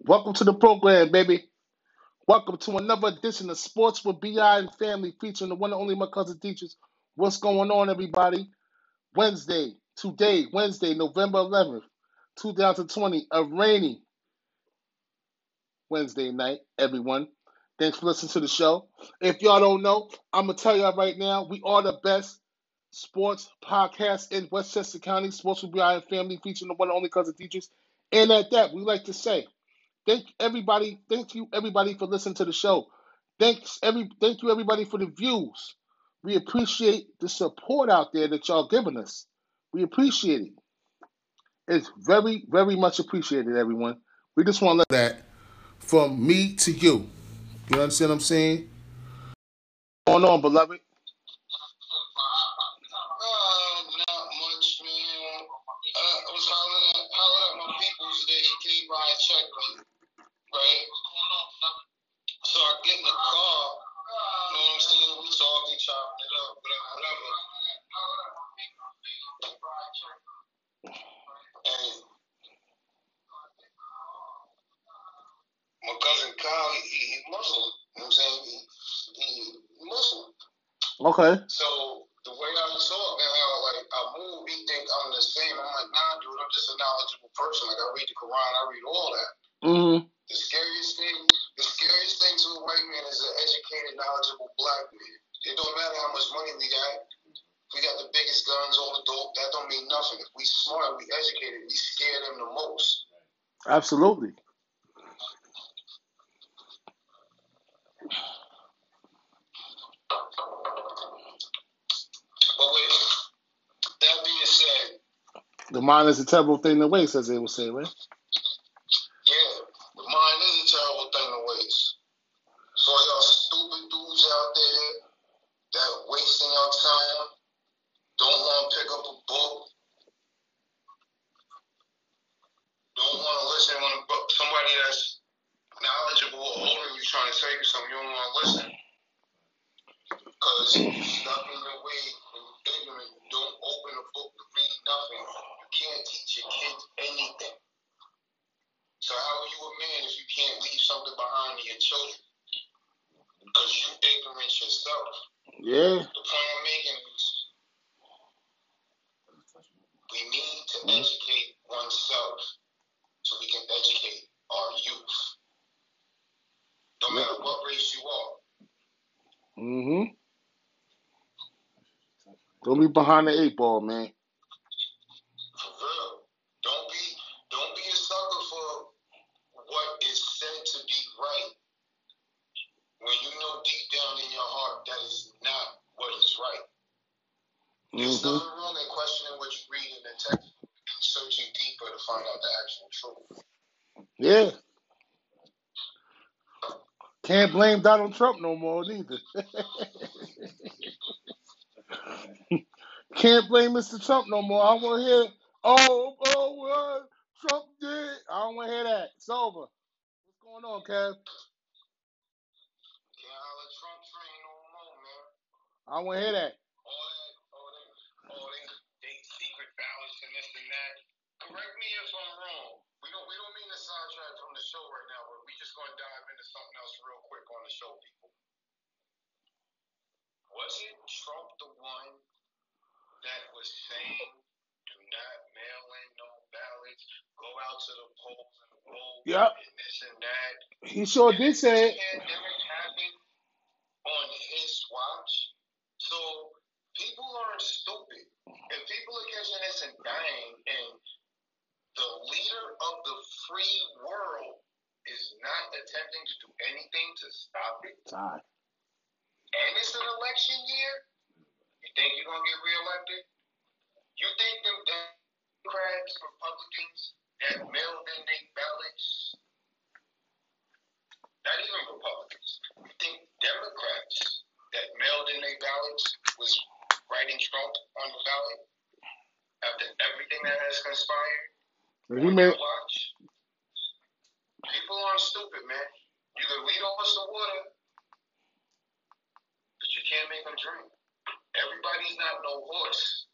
Welcome to the program, baby. Welcome to another edition of Sports with BI and Family featuring the one and only my cousin teachers. What's going on, everybody? Wednesday, today, Wednesday, November 11th, 2020, a rainy Wednesday night, everyone. Thanks for listening to the show. If y'all don't know, I'm going to tell y'all right now, we are the best sports podcast in Westchester County, Sports with BI and Family featuring the one and only cousin teachers. And at that, we like to say, thank everybody, thank you everybody for listening to the show. Thanks every thank you everybody for the views. We appreciate the support out there that y'all giving us. We appreciate it. It's very, very much appreciated, everyone. We just want to let that from me to you. You understand what I'm saying? Going on, beloved? Okay. So the way I talk and how like I move, he think I'm the same. I'm like, nah, dude, I'm just a knowledgeable person. Like I read the Quran, I read all that. Mm-hmm. The scariest thing, the scariest thing to a white man is an educated, knowledgeable black man. It don't matter how much money we got. We got the biggest guns, all the dope. That don't mean nothing. If we smart, we educated, we scare them the most. Absolutely. But with that being said, The mind is a terrible thing to waste, as they will say, right? Yeah, the mind is a terrible thing to waste. So y'all stupid dudes out there that wasting your time, don't want to pick up a book, don't want to listen when a book, somebody that's knowledgeable or older than you trying to tell you something, you don't want to listen. Because you're stuck in your way and you're ignorant, you don't open a book to read nothing. You can't teach your kids anything. So how are you a man if you can't leave something behind to your children? Because you ignorant yourself. Yeah. The point I'm making is we need to educate oneself so we can educate our youth. No matter what race you are. Mm-hmm. Don't be behind the eight ball, man. Don't be don't be a sucker for what is said to be right when you know deep down in your heart that is not what is right. There's Mm-hmm. nothing wrong in questioning what you read in the text searching deeper to find out the actual truth. Yeah. Can't blame Donald Trump no more neither. Can't blame Mr. Trump no more. I want to hear, oh, oh, what Trump did. I don't want to hear that. It's over. What's going on, Kev? Can't holler Trump train no more, man. I don't want to hear that. All that, all them, all them they secret ballots and this and that. Correct me if I'm wrong. We don't, we don't to sidetrack from the show right now, but we just gonna dive into something else real quick on the show, people. Was it Trump the one that was saying, "Do not mail in no ballots, go out to the polls and vote," Yep. and this and that? He sure did say it. pandemic happened on his watch. So people aren't stupid. If people are catching this and dying, and the leader of the free world is not attempting to do anything to stop it, Time. and it's an election year, you think you're gonna get reelected? You think them Democrats, Republicans that mailed in their ballots not even Republicans. You think Democrats that mailed in their ballots was writing Trump on the ballot after everything that has conspired? You may. Watch. People aren't stupid, man. You can lead horse the water, but you can't make them drink. Everybody's not no horse.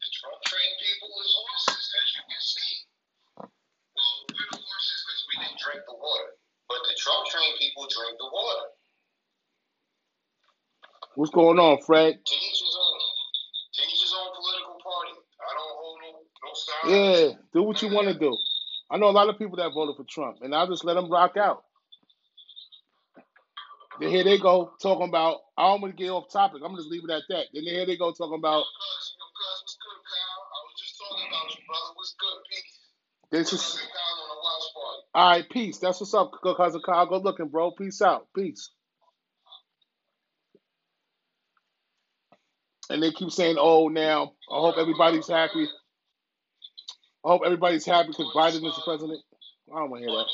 The Trump trained people is horses, as you can see. Well, we're the horses because we didn't drink the water. But the Trump trained people drink the water. What's going on, Fred? Teachers on Yeah, do what you want to do. I know a lot of people that voted for Trump, and I'll just let them rock out. Then here they go talking about. I don't want to get off topic. I'm going to just leave it at that. Then here they go talking about this is all right. Peace. That's what's up, cousin Kyle. Go looking, bro. Peace out. Peace. And they keep saying, "Oh, now I hope everybody's happy. I hope everybody's happy because Biden is the president." I don't want to hear that.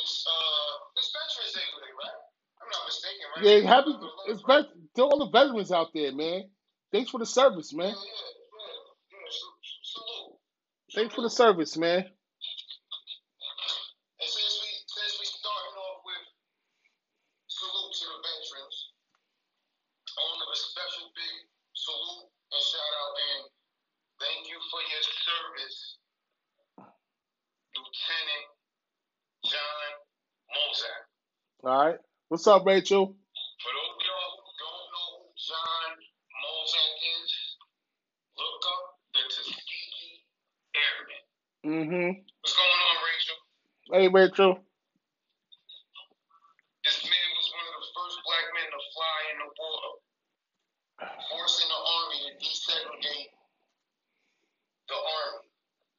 Yeah, happy. It's to all the veterans out there, man. Thanks for the service, man. Thanks for the service, man. And since we since we starting off with salute to the veterans, I want to give a special big salute and shout out and thank you for your service, Lieutenant John Mozak. All right. What's up, Rachel? For those of y'all who don't know who John Mozak is, look up the Tuskegee Airmen. Mm-hmm. What's going on, Rachel? Hey, Rachel. This man was one of the first black men to fly in the water, forcing the army to desegregate the army,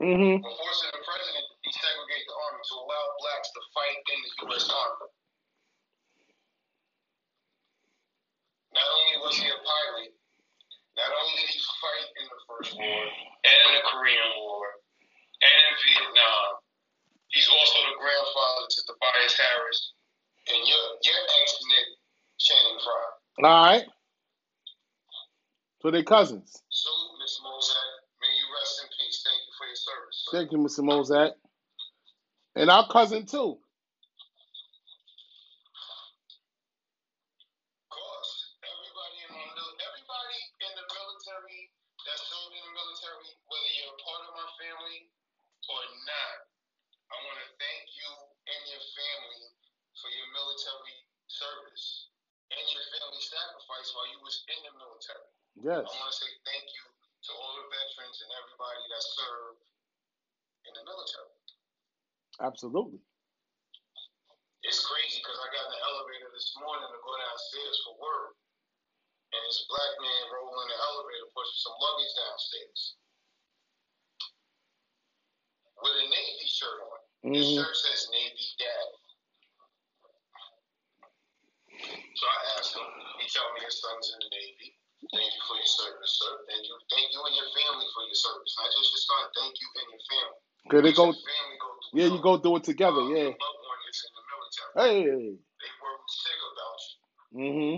Mm-hmm. or forcing the president to desegregate the army to allow blacks to fight in the U.S. Army. Not only was he a pilot, not only did he fight in the First War, and in the Korean War, and in Vietnam, he's also the grandfather to Tobias Harris and your your ex Nick Channing Frye. All right. So they cousins. Salute, Miss Mozart. May you rest in peace. Thank you for your service. sir. Thank you, Mr. Mozak. And our cousin too. Of course, everybody in my mil- everybody in the military that served in the military, whether you're a part of my family or not, I want to thank you and your family for your military service and your family sacrifice while you was in the military. Yes. I want to say thank you to all the veterans and everybody that served in the military. Absolutely. It's crazy because I got in the elevator this morning to go downstairs for work, and this black man rolling in the elevator pushing some luggage downstairs with a Navy shirt on. His Mm-hmm. shirt says Navy Dad. So I asked him. He told me his son's in the Navy. Thank you for your service, sir. Thank you, thank you and your family for your service. Not just your son. Thank you and your family. Good. They go. Yeah, you go do it together. um, Yeah. Your loved one is in the military. Hey. They were sick about you. Mm-hmm.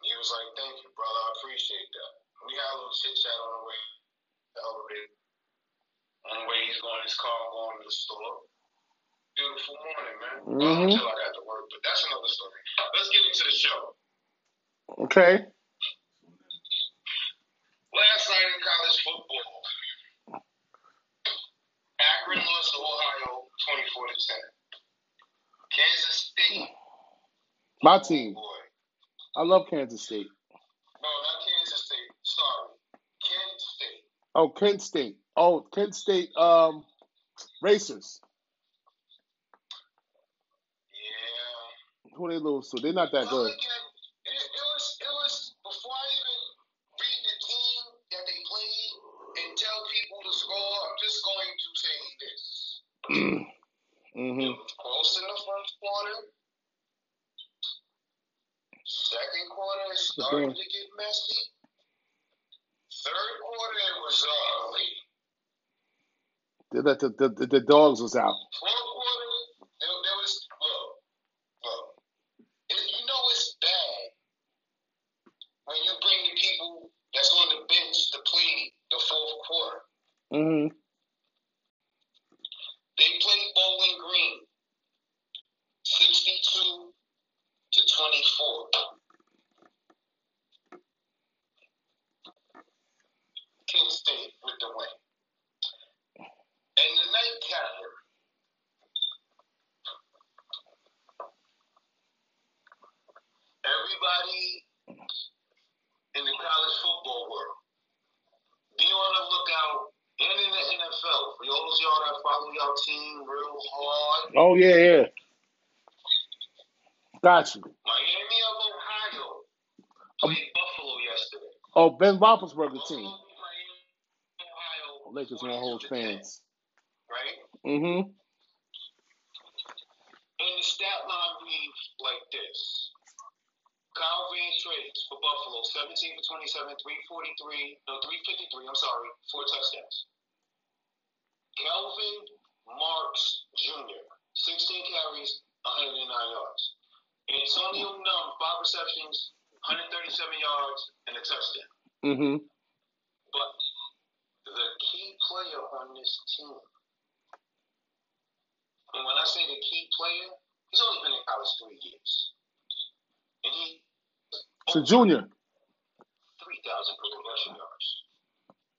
He was like, "Thank you, brother. I appreciate that." We had a little chit chat on the way, the elevator. On the way, he's going his car, going to the store. Beautiful morning, man. Mhm. until I got to work, but that's another story. Let's get into the show. Okay. Last night in college football, Akron lost to Ohio, twenty-four to ten. Kansas State, My team. I love Kansas State. No, not Kansas State. Sorry, Kent State. Oh, Kent State. Oh, Kent State. Um, Racers. Yeah. Who they lose to? They're not that Well, good. again, Mm-hmm. it was close in the first quarter. Second quarter, it started to get messy. Third quarter, it was ugly. The, the, the, the, dogs was out quarter, there, there was look, look. It, you know it's bad when you bring the people that's on the bench to play the fourth quarter. Mm-hmm. They played Bowling Green, sixty-two to twenty-four. Kent State with the win. And the nightcapper for those y'all that follow y'all team real hard, Oh yeah, yeah. Got you. Miami of Ohio played Buffalo yesterday. Oh, Ben Roethlisberger team. Lakers 42 gonna hold fans. Right? Mm-hmm. And the stat line reads like this. Kyle Vantrease for Buffalo, 17 for 27, 343, no, 353, I'm sorry, four touchdowns. Kelvin Marks Jr., 16 carries, 109 yards. Antonio Nunn, five receptions, 137 yards, and a touchdown. Mm-hmm. But the key player on this team, and when I say the key player, he's only been in college three years. And he It's a junior. 3,000 career rushing yards.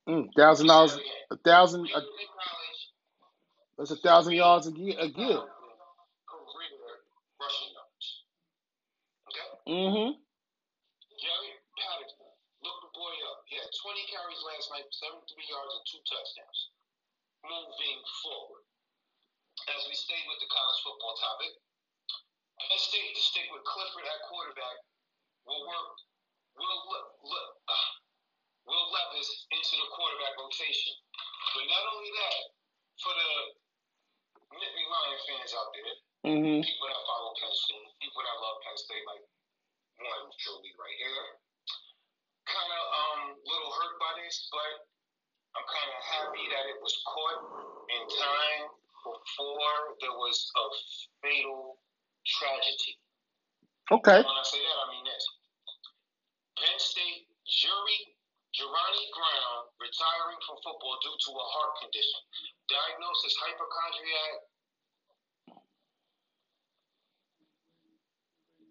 Mm, thousand dollars. A thousand. He A, was that's a thousand yards a year. A year. career rushing yards. Okay? Mm-hmm. Jaret Patterson, look the boy up. He had 20 carries last night, 73 yards, and two touchdowns. Moving forward, as we stay with the college football topic, Penn State to stick with Clifford at quarterback will work. Will look, Will Levis into the quarterback rotation. But not only that, for the Nittany Lion fans out there, Mm-hmm. people that follow Penn State, people that love Penn State, like one truly right here. Kind of um little hurt by this, but I'm kind of happy that it was caught in time before there was a fatal tragedy. Okay. When I say that, I mean this. Penn State jury Journey Brown retiring from football due to a heart condition. Diagnosis hypochondriac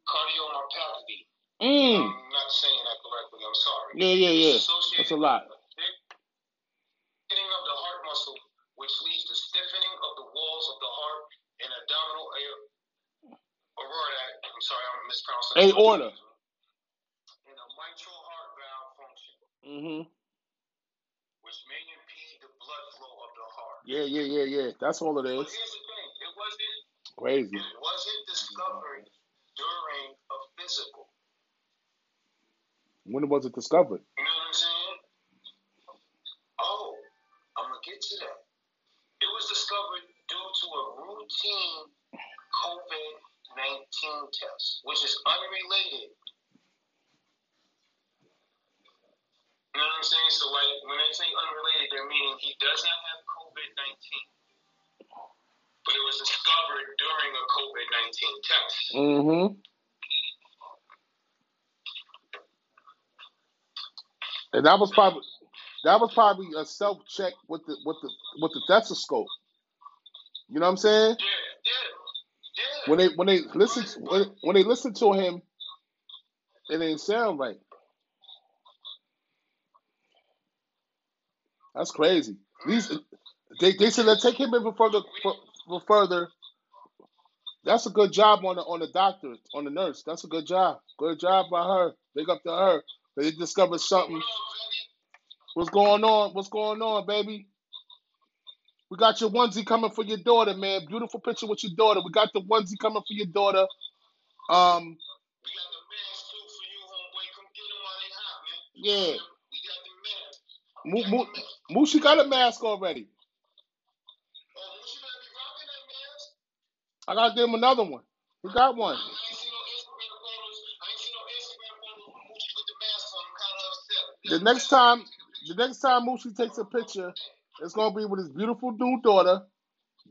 cardiomyopathy. Mm. I'm not saying that correctly. I'm sorry. Yeah, yeah, yeah. That's a lot. Thickening of the heart muscle, which leads to stiffening of the walls of the heart and abdominal aorta. I'm sorry, I'm mispronouncing. Aorta. And a mitral heart valve function, Mm-hmm. which may impede the blood flow of the heart. Yeah, yeah, yeah, yeah. That's all it is. But here's the thing: it wasn't. Crazy. It wasn't discovered during a physical. When was it discovered? You know what I'm saying? Oh, I'm gonna get to that. It was discovered due to a routine COVID 19 test, which is unrelated. You know what I'm saying? So, like, when they say unrelated, they're meaning he does not have COVID 19. But it was discovered during a COVID 19 test. Mm-hmm. And that was probably that was probably a self check with the with the with the stethoscope. You know what I'm saying? Yeah, yeah, yeah. When they when they listen to, when, when they listen to him, it didn't sound right. That's crazy. These they they said let's take him even further for, for further. That's a good job on the on the doctor on the nurse. That's a good job. Good job by her. Big up to her. They discovered something. What's going on? What's going on, baby? We got your onesie coming for your daughter, man. Beautiful picture with your daughter. We got the onesie coming for your daughter. Um, yeah. Mo- Mo- Mooshi got a mask already. Oh. I gotta give him another one. We got one. The next time, the next time Mooshi takes a picture, it's gonna be with his beautiful new daughter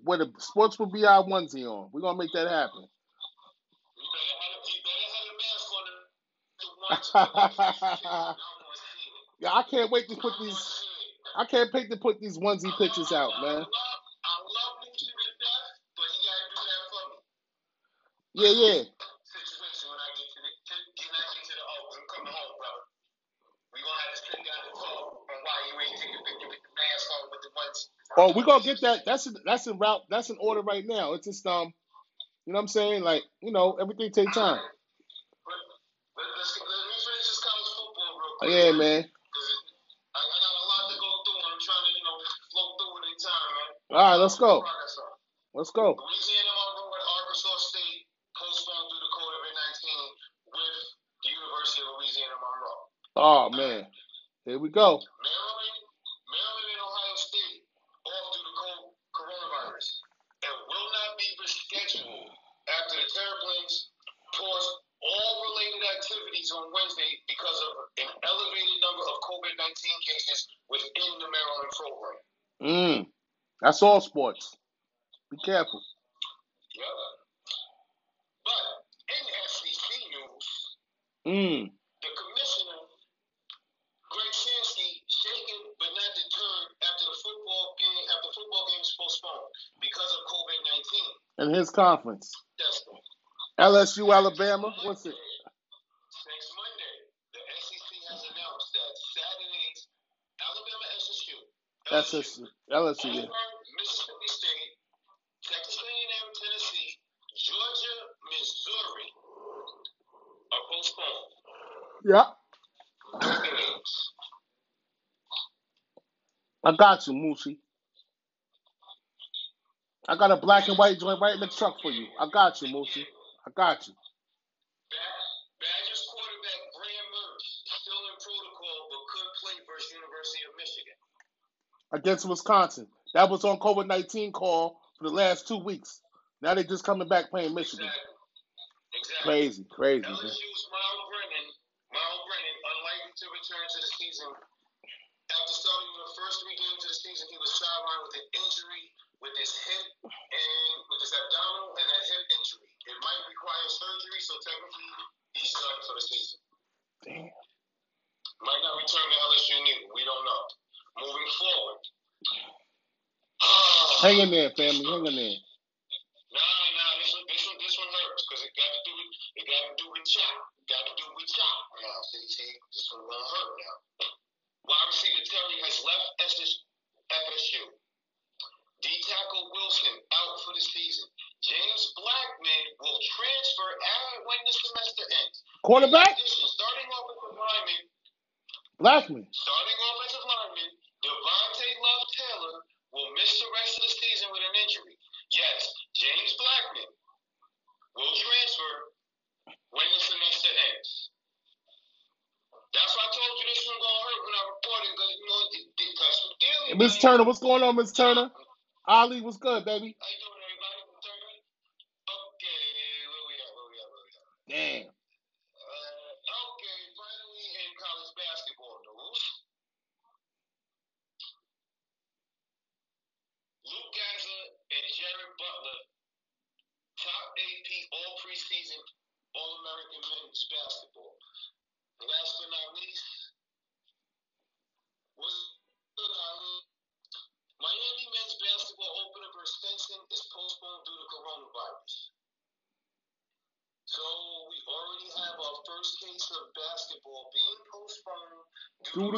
with a sports for BI onesie on. We're gonna make that happen. You better have, you better have the mask on the, the one to the picture. I want to see it. Yeah, I can't wait to put I want to these. I can't wait to put these onesie pictures out, man. Yeah, I Oh, we're gonna get that. That's in, that's in route. That's in order right now. It's just um, you know what I'm saying? Like you know, everything take time. Yeah, man. a. All right, let's go. Let's go. Louisiana Monroe Arkansas State postponed due to COVID 19 with the University of Louisiana Monroe. Oh man, here we go. That's all sports. Be careful. Yep. But in SEC news, Mm. the commissioner, Greg Sankey, shaken but not deterred after the football game after football games postponed because of COVID nineteen. And his conference. That's LSU, Alabama. What's it? Next Monday, the SEC has announced that Saturday's Alabama SSU, LSU. LSU. Yeah. Auburn, Mississippi State, Texas A&M, Tennessee, Georgia, Missouri are postponed. Yeah. Those games. I got you, Moosey. I got a black and white joint right in the truck for you. I got you, Moosey. I got you. Badgers quarterback Graham Mertz still in protocol but could play versus University of Michigan. Against Wisconsin. That was on COVID 19 call for the last two weeks. Now they're just coming back playing Michigan. Exactly. Exactly. Crazy, crazy. Abdominal and a hip injury. It might require surgery, so technically he's done for the season. Damn. Might not return to LSU neither. We don't know. Moving forward. Hang in there, family. Hang in there. Quarterback? Addition, starting offensive lineman, Blackman. starting offensive lineman Devontae Love Taylor will miss the rest of the season with an injury. Yes, James Blackman will transfer when the semester ends. That's why I told you this one gonna hurt when I reported because you know it, it, that's what dealing. Miss Turner, what's going on, Miss Turner? Ali, what's good, baby?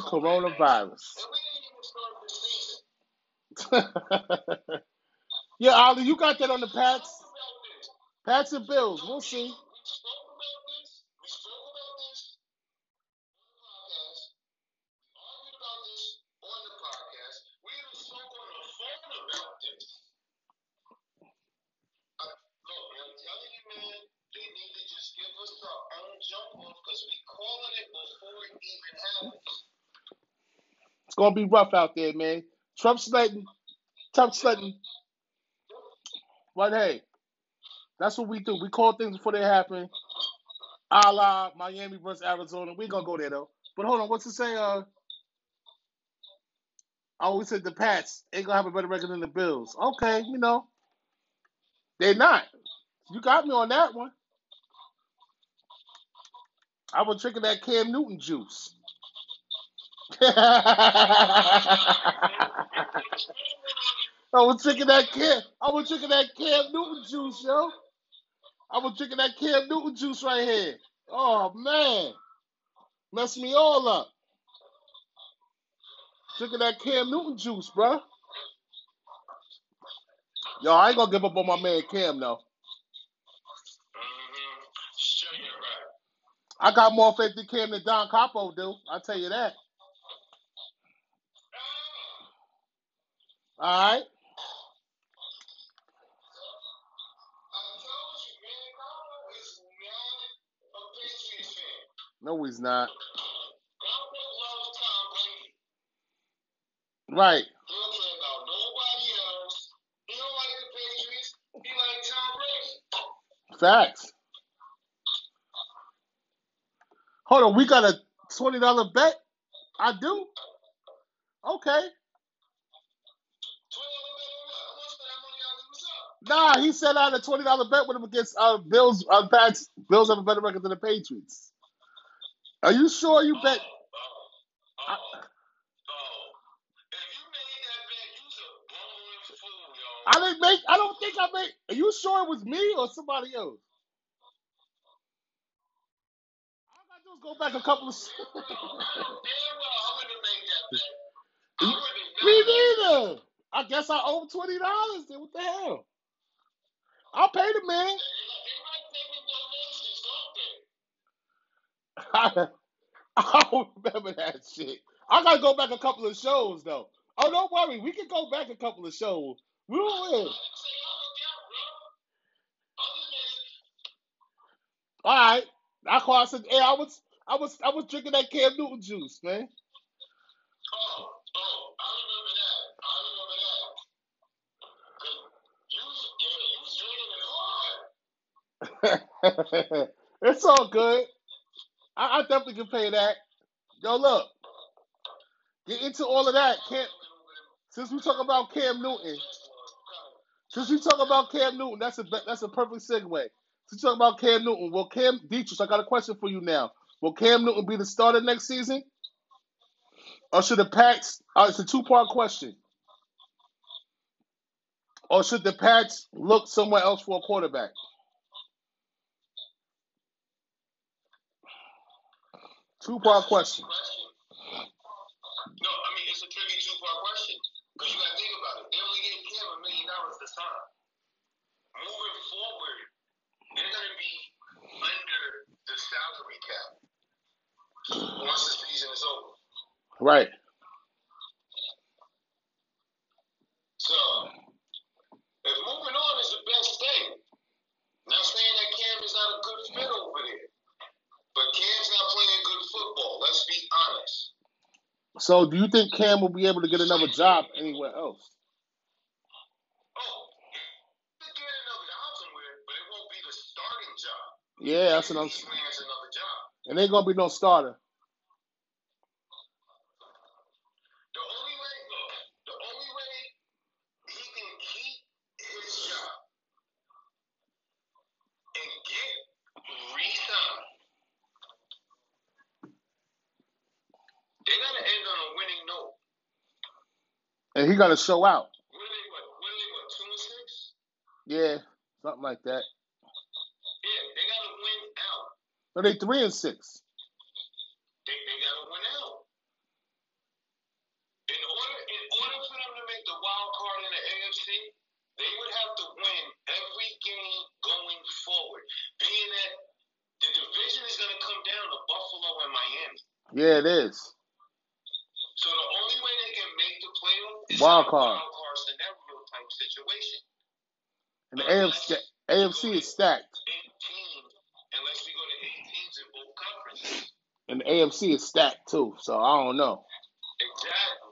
Coronavirus. Yeah, Ali, you got that on the Pats. Pats and Bills. We'll see. Gonna be rough out there, man. Trump sledding, tough sledding. But hey, that's what we do. We call things before they happen. A la Miami versus Arizona. We gonna go there though. But hold on, what's it say? Uh, I always said the Pats ain't gonna have a better record than the Bills. Okay, you know, they're not. You got me on that one. I was drinking that Cam Newton juice. I was drinking that Cam. I was drinking that Cam Newton juice, yo. I was drinking that Cam Newton juice right here. Oh man, messed me all up. Drinking that Cam Newton juice, bruh. Yo, I ain't gonna give up on my man Cam though. Mm-hmm. Sure, you're right. I got more faith in Cam than Don Capo do. I tell you that. All right. I told you, man, Carlo is not a Patriots fan. No, he's not. Carlo loves Tom Brady. Right. He don't care about nobody else. He don't like the No, he's not. Right. Facts. Hold on, we got a twenty dollar bet. I do. Okay. Nah, he said I had a twenty dollar bet with him against uh, Bills. Uh, Pats. Bills have a better record than the Patriots. Are you sure you bet? Oh, oh, oh. If you made that bet, you's a blowing fool, yo. I didn't make. I don't think I made. Are you sure it was me or somebody else? All I gotta do is go back a couple of. Damn I wouldn't have made that bet. I Me neither. I guess I owe twenty dollars. Then what the hell? I'll pay the man. I, don't remember that shit. I gotta go back a couple of shows though. Oh, don't worry, we can go back a couple of shows. Just making All right. I call. I said, hey, I was, I was, I was drinking that Cam Newton juice, man. Oh, oh, I remember that. I remember that. 'Cause you was, yeah, you was drinking it hard. it's all good. I, I definitely can pay that. Yo, look, get into all of that. Since we talk about Cam Newton, since we talk about Cam Newton, that's a that's a perfect segue. We talk about Cam Newton, will Cam Dietrich? I got a question for you now. Will Cam Newton be the starter next season, or should the Pats? Uh, it's a two part question. Or should the Pats look somewhere else for a quarterback? Two part question. No, I mean it's a tricky two-part question because you got to think about it. They only gave Cam a million dollars to sign. Moving forward, they're going to be under the salary cap once the season is over. Right. So, if moving on is the best thing, So, do you think Cam will be able to get another job anywhere else? Oh, he could get another job somewhere, but it won't be the starting job. Yeah, that's what I'm. He lands another job. And ain't gonna be no starter. The only way, look, the only way he can keep his job and get re-signed, they gotta end on a winning note. And he got to show out. What are they? What? What are they? What? Two and six? Yeah, something like that. Yeah, they gotta win out. No, they three and six. They, they gotta win out. In order, in order for them to make the wild card in the AFC, they would have to win every game going forward. Being that the division is gonna come down to Buffalo and Miami. Yeah, it is. So the only way they can make the playoff is Wild card. scenario type situation. And the AFC, AFC is stacked. Unless we go to eight teams in both conferences. And the AFC is stacked too. So I don't know. Exactly.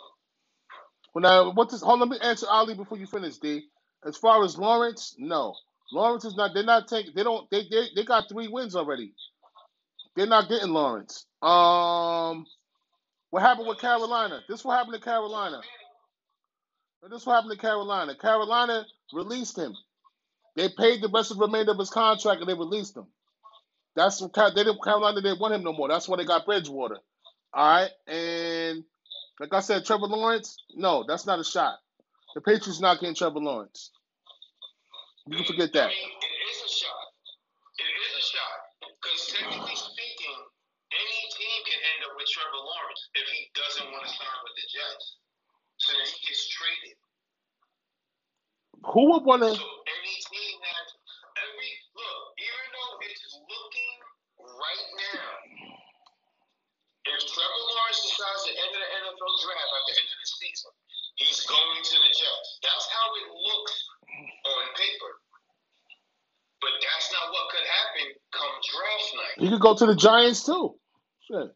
Well, now, what this? Hold on, let me answer Ali before you finish, D. As far as Lawrence, no. Lawrence is not. They're not taking. They don't. They they they got three wins already. They're not getting Lawrence. Um, what happened with Carolina? This what happened to Carolina. This what happened to Carolina. Carolina released him. They paid the rest of the remainder of his contract and they released him. That's what they didn't. Carolina didn't want him no more. That's why they got Bridgewater. All right, and like I said, Trevor Lawrence. No, that's not a shot. The Patriots not getting Trevor Lawrence. You can forget that. It is a shot. It is a shot. Because technically speaking, any team can end up with Trevor Lawrence if he doesn't want to sign with the Jets till he gets traded. Who would want to? So any team that every look, even though it's looking right now. If Trevor Lawrence decides to end the NFL draft at the end of the season, he's going to the Jets. That's how it looks on paper. But that's not what could happen come draft night. He could go to the Giants too. Shit.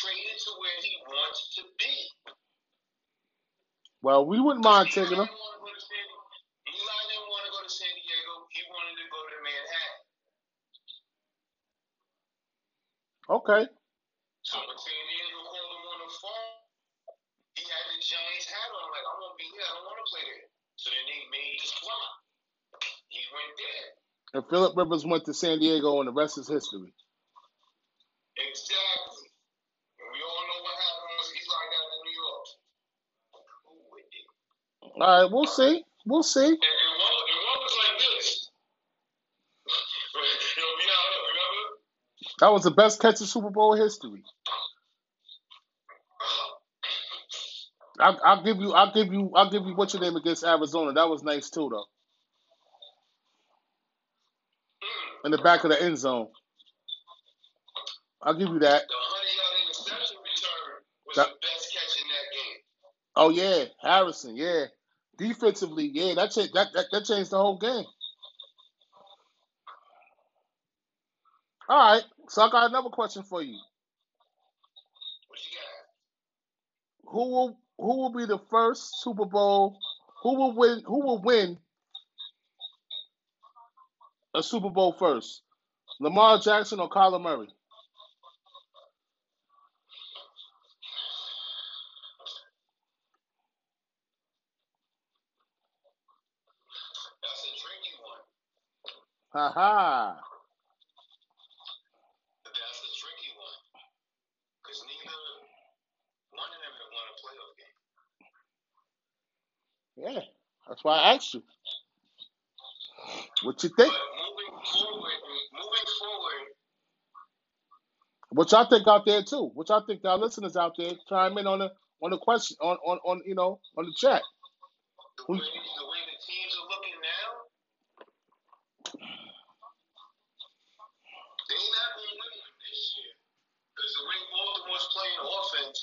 Traded to where he wants to be. Well, we wouldn't mind taking him. didn't want to go to San Eli didn't want to go to San Diego. He wanted to go to Manhattan. Okay. So when San Diego called him on the phone, he had the Giants hat on. Like, I won't be here. I don't want to play there. So then they made the swap. He went there. And Philip Rivers went to San Diego, and the rest is history. Exactly. And we all know what happened once Eli got to New York. Who would it? All right, we'll see. We'll see. And, and, one, and one was like this. Yo, be out here, remember? That was the best catch in Super Bowl history. I'll, I'll give you. I'll give you. I'll give you what's your name against Arizona. That was nice too, though. In the back of the end zone. I'll give you that. The 100 yard interception return was That- the best catch in that game. Oh yeah, Harrison. Yeah, defensively, yeah, that cha- that that, that changed the whole game. All right, so I got another question for you. Who will who will be the first Super Bowl? Who will win? Who will win a Super Bowl first? Lamar Jackson or Kyler Murray? That's a tricky one. Ha ha. That's a tricky one. Because neither one of them have won a playoff game. Yeah, that's why I asked you. What you think? But moving forward, moving forward, What y'all think out there too? What y'all think? Our listeners out there, chime in on the on the question on on, on you know on the chat. the way, the way the teams are looking now, they not going to win one this year. Because the way Baltimore's playing offense,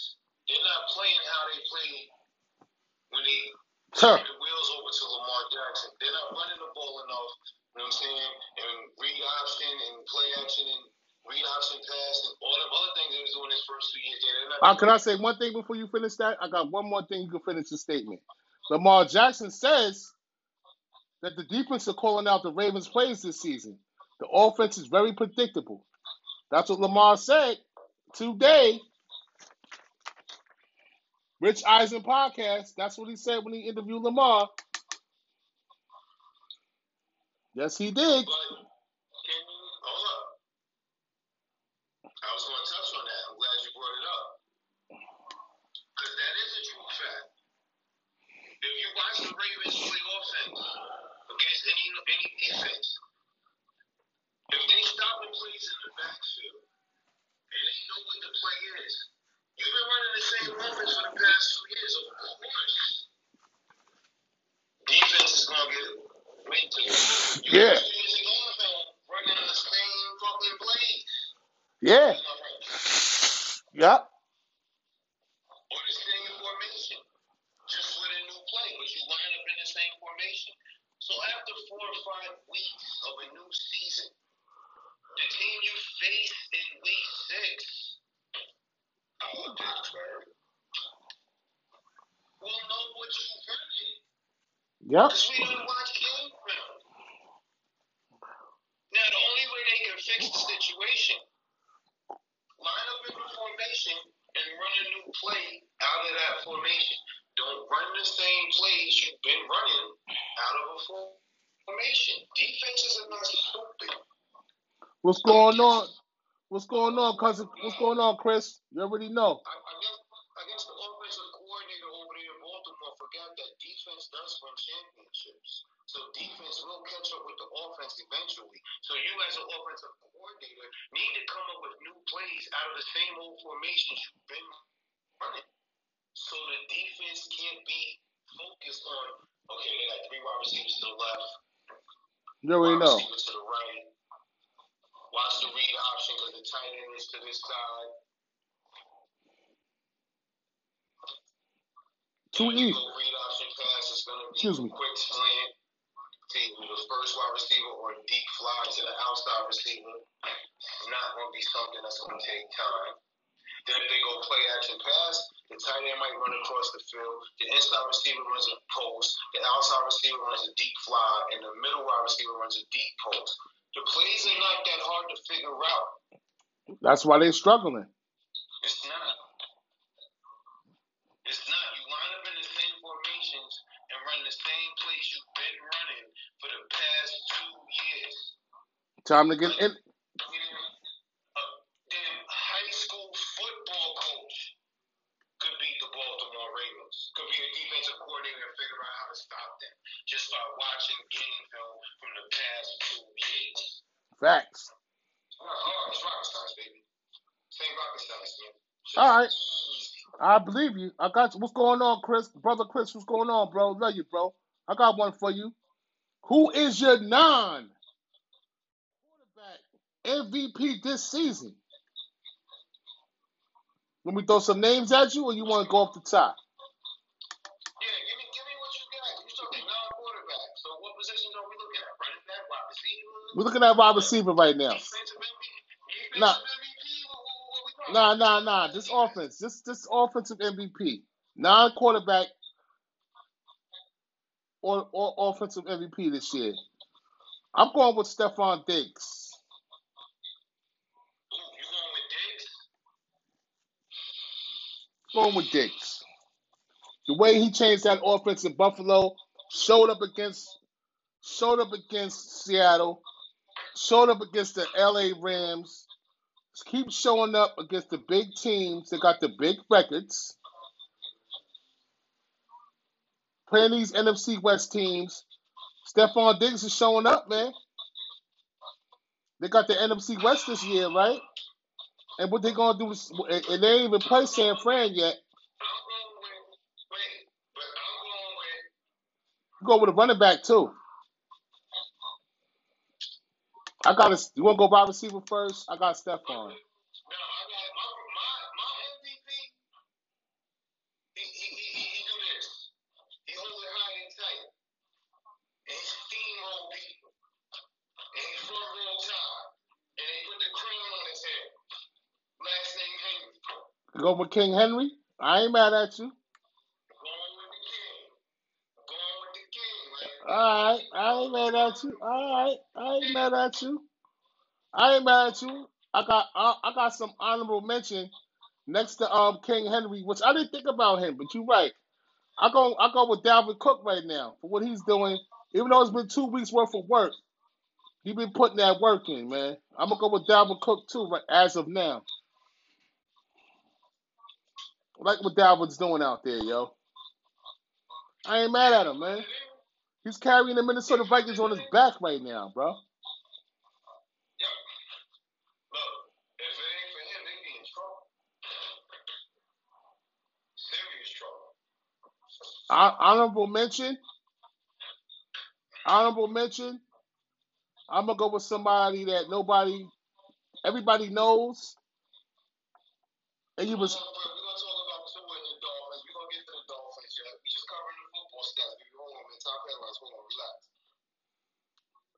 they're not playing how they played when they Sure. the wheels over to Lamar Jackson. They're not running the ball enough, you know what I'm saying? And read option and play action and read option pass and all them other things they was doing his first two years. Yeah, Uh, can I say one thing before you finish that? I got one more thing. You can finish the statement. Lamar Jackson says that the defense are calling out the Ravens' plays this season. The offense is very predictable. That's what Lamar said today. Rich Eisen podcast. That's what he said when he interviewed Lamar. Yes, he did. If they stop and plays in the backfield and they know what the play is, been running the same offense for the past two years. Of course, defense is going to get went to. You Yeah. two years ago, man, running the same fucking plays. Yeah. Yep. Yep. Because we don't watch. Now, the only way they can fix the situation, line up in the formation and run a new play out of that formation. Don't run the same plays you've been running out of a formation. Defenses are not stupid. What's going on? What's going on, cousin? What's going on, Chris? You already know. I, I guess, I guess the offensive coordinator over there in Baltimore forgot that defense does win championships. So defense will catch up with the offense eventually. So you as an offensive coordinator need to come up with new plays out of the same old formations you've been running. So the defense can't be focused on, okay, they got three wide receivers to the left, You already wide know. receiver to the right. Watch the read option because the tight end is to this side. Too And you easy. go read option pass, it's going to be Excuse a me. quick slant to either the first wide receiver or a deep fly to the outside receiver. Not going to be something that's going to take time. Then if they go play action pass, the tight end might run across the field. The inside receiver runs a post. The outside receiver runs a deep fly, and the middle wide receiver runs a deep post. The plays are not that hard to figure out. That's why they're struggling. It's not. It's not. You line up in the same formations and run the same plays you've been running for the past two years. Time to get in. A damn high school football coach could beat the Baltimore Ravens. Could be a defensive coordinator and figure out how to stop them just by watching game film from the past two years. Facts. Oh, oh it's rocket science, baby. Same rocket science, man. All right. I believe you. I got you. What's going on, Chris? Brother Chris, what's going on, bro? Love you, bro. I got one for you. Who is your non quarterback MVP this season? Let me throw some names at you, or you want to go off the top? Yeah, give me, give me what you got. You talking non-quarterback. So what positions are we looking at? Running back, wide receiver, We're looking at wide receiver right now. Nah. Nah, nah, nah. This offense, this this offensive MVP, non quarterback or or offensive MVP this year. I'm going with Stefon Diggs? Going with Diggs. The way he changed that offense in Buffalo, showed up against showed up against Seattle, showed up against the LA Rams, keep showing up against the big teams that got the big records. Playing these NFC West teams. Stefon Diggs is showing up, man. They got the NFC West this year, right? And what they gonna do is, and they ain't even play San Fran yet. Go with a running back too. I got to. You want to go wide receiver first? I got Stefon. no. I got my my my MVP. He he he he, he do this. He hold it high and tight, and he steamroll people, and he front roll top, and he put the crown on his head. Last name Henry. You go with King Henry. I ain't mad at you. Going with the king. Going with the king, man. All right, I ain't mad at you. All right, I ain't mad at you. I ain't mad at you. I got I, got some honorable mention next to um King Henry, which I didn't think about him, but you're right. I go I go with Dalvin Cook right now for what he's doing. Even though it's been two weeks worth of work, he been putting that work in, man. I'm gonna go with Dalvin Cook too, right as of now. I like what Dalvin's doing out there, yo. I ain't mad at him, man. He's carrying the Minnesota Vikings on his back right now, bro. Yep. Look, if it ain't for him, they be in trouble. Serious trouble. Hon- mention. Honorable mention. I'm gonna go with somebody that nobody, everybody knows, and he We're was. gonna, we're gonna talk about Tua and the Dolphins. We're gonna get to the Dolphins yet. We just covering the football stats. We hold on, man. Top headlines. Hold on, relax.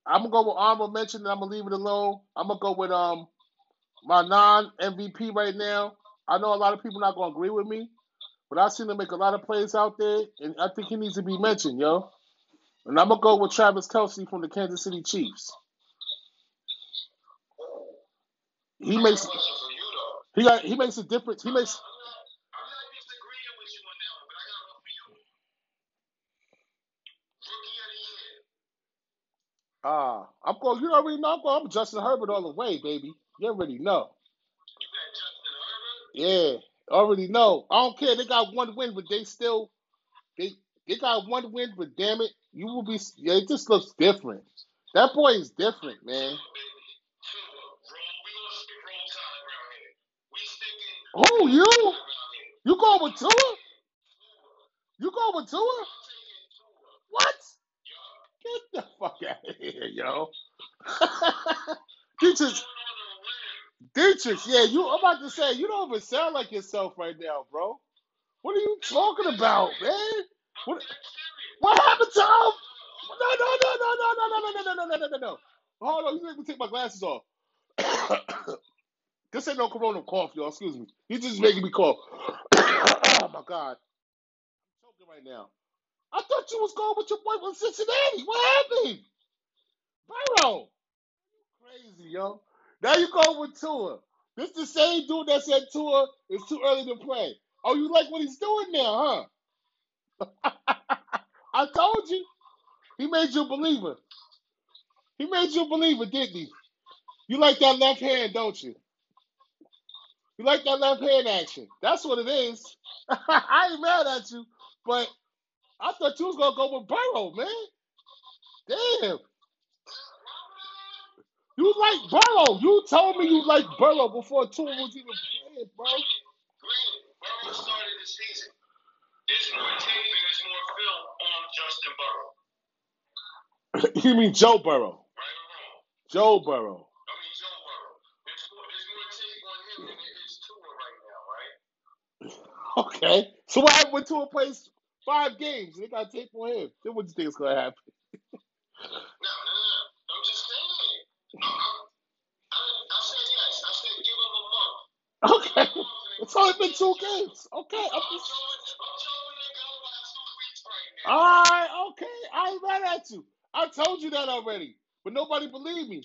I'm gonna go with honorable mention, and I'm gonna leave it alone. I'm gonna go with um my non MVP right now. I know a lot of people not gonna agree with me, but I seen him make a lot of plays out there, and I think he needs to be mentioned, yo. And I'm gonna go with Travis Kelce from the Kansas City Chiefs. He makes he got he makes a difference. He makes not, I'm not, I'm not disagreeing with you on that one, but I got one for you. Rookie of the year. Ah. I'm going. You already know. I'm going. I'm Justin Herbert all the way, baby. You already know. You got Justin Herbert. Yeah, already know. I don't care. They got one win, but they still they they got one win. But damn it, you will be. Yeah, it just looks different. That boy is different, man. Tua, baby. Tua. Roll. We gonna skip roll tide around here. We sticking Who you? tide around here. You going with Tua? You going with Tua? I'm taking Tua. Get the fuck out of here, yo. Dietrich. Dietrich, yeah, you. I'm about to say you don't even sound like yourself right now, bro. What are you talking about, man? What what happened to him? No, no, no, no, no, no, no, no, no, no, no, no, no, no. Hold on, you make me take my glasses off. this ain't no corona cough, y'all. Excuse me. He's just making me cough. oh my god. I'm choking right now. I thought you was going with your boy from Cincinnati. What happened? Burrow. Crazy, yo. Now you go with Tua. This the same dude that said Tua is too early to play. Oh, you like what he's doing now, huh? I told you. He made you a believer. He made you a believer, didn't he? You like that left hand, don't you? You like that left hand action. That's what it is. I ain't mad at you, but I thought you was gonna go with Burrow, man. Damn. You like Burrow. You told me you like Burrow before Tua was even playing, bro. Granted, Burrow started the season. There's more tape and there's more film on Justin Burrow. you mean Joe Burrow? Right or wrong? Joe Burrow. I mean Joe Burrow. There's more, there's more tape on him than there is Tua right now, right? Okay. So what happened when Tua plays five games? They got tape on him. Then what do you think is gonna happen? No, no, no. I'm just saying. I, I, I, said yes. I said give him a month. Okay. It's only been two games. Okay. I'm just showing, I'm showing the go by two weeks right okay. I ain't mad at you. I told you that already. But nobody believed me.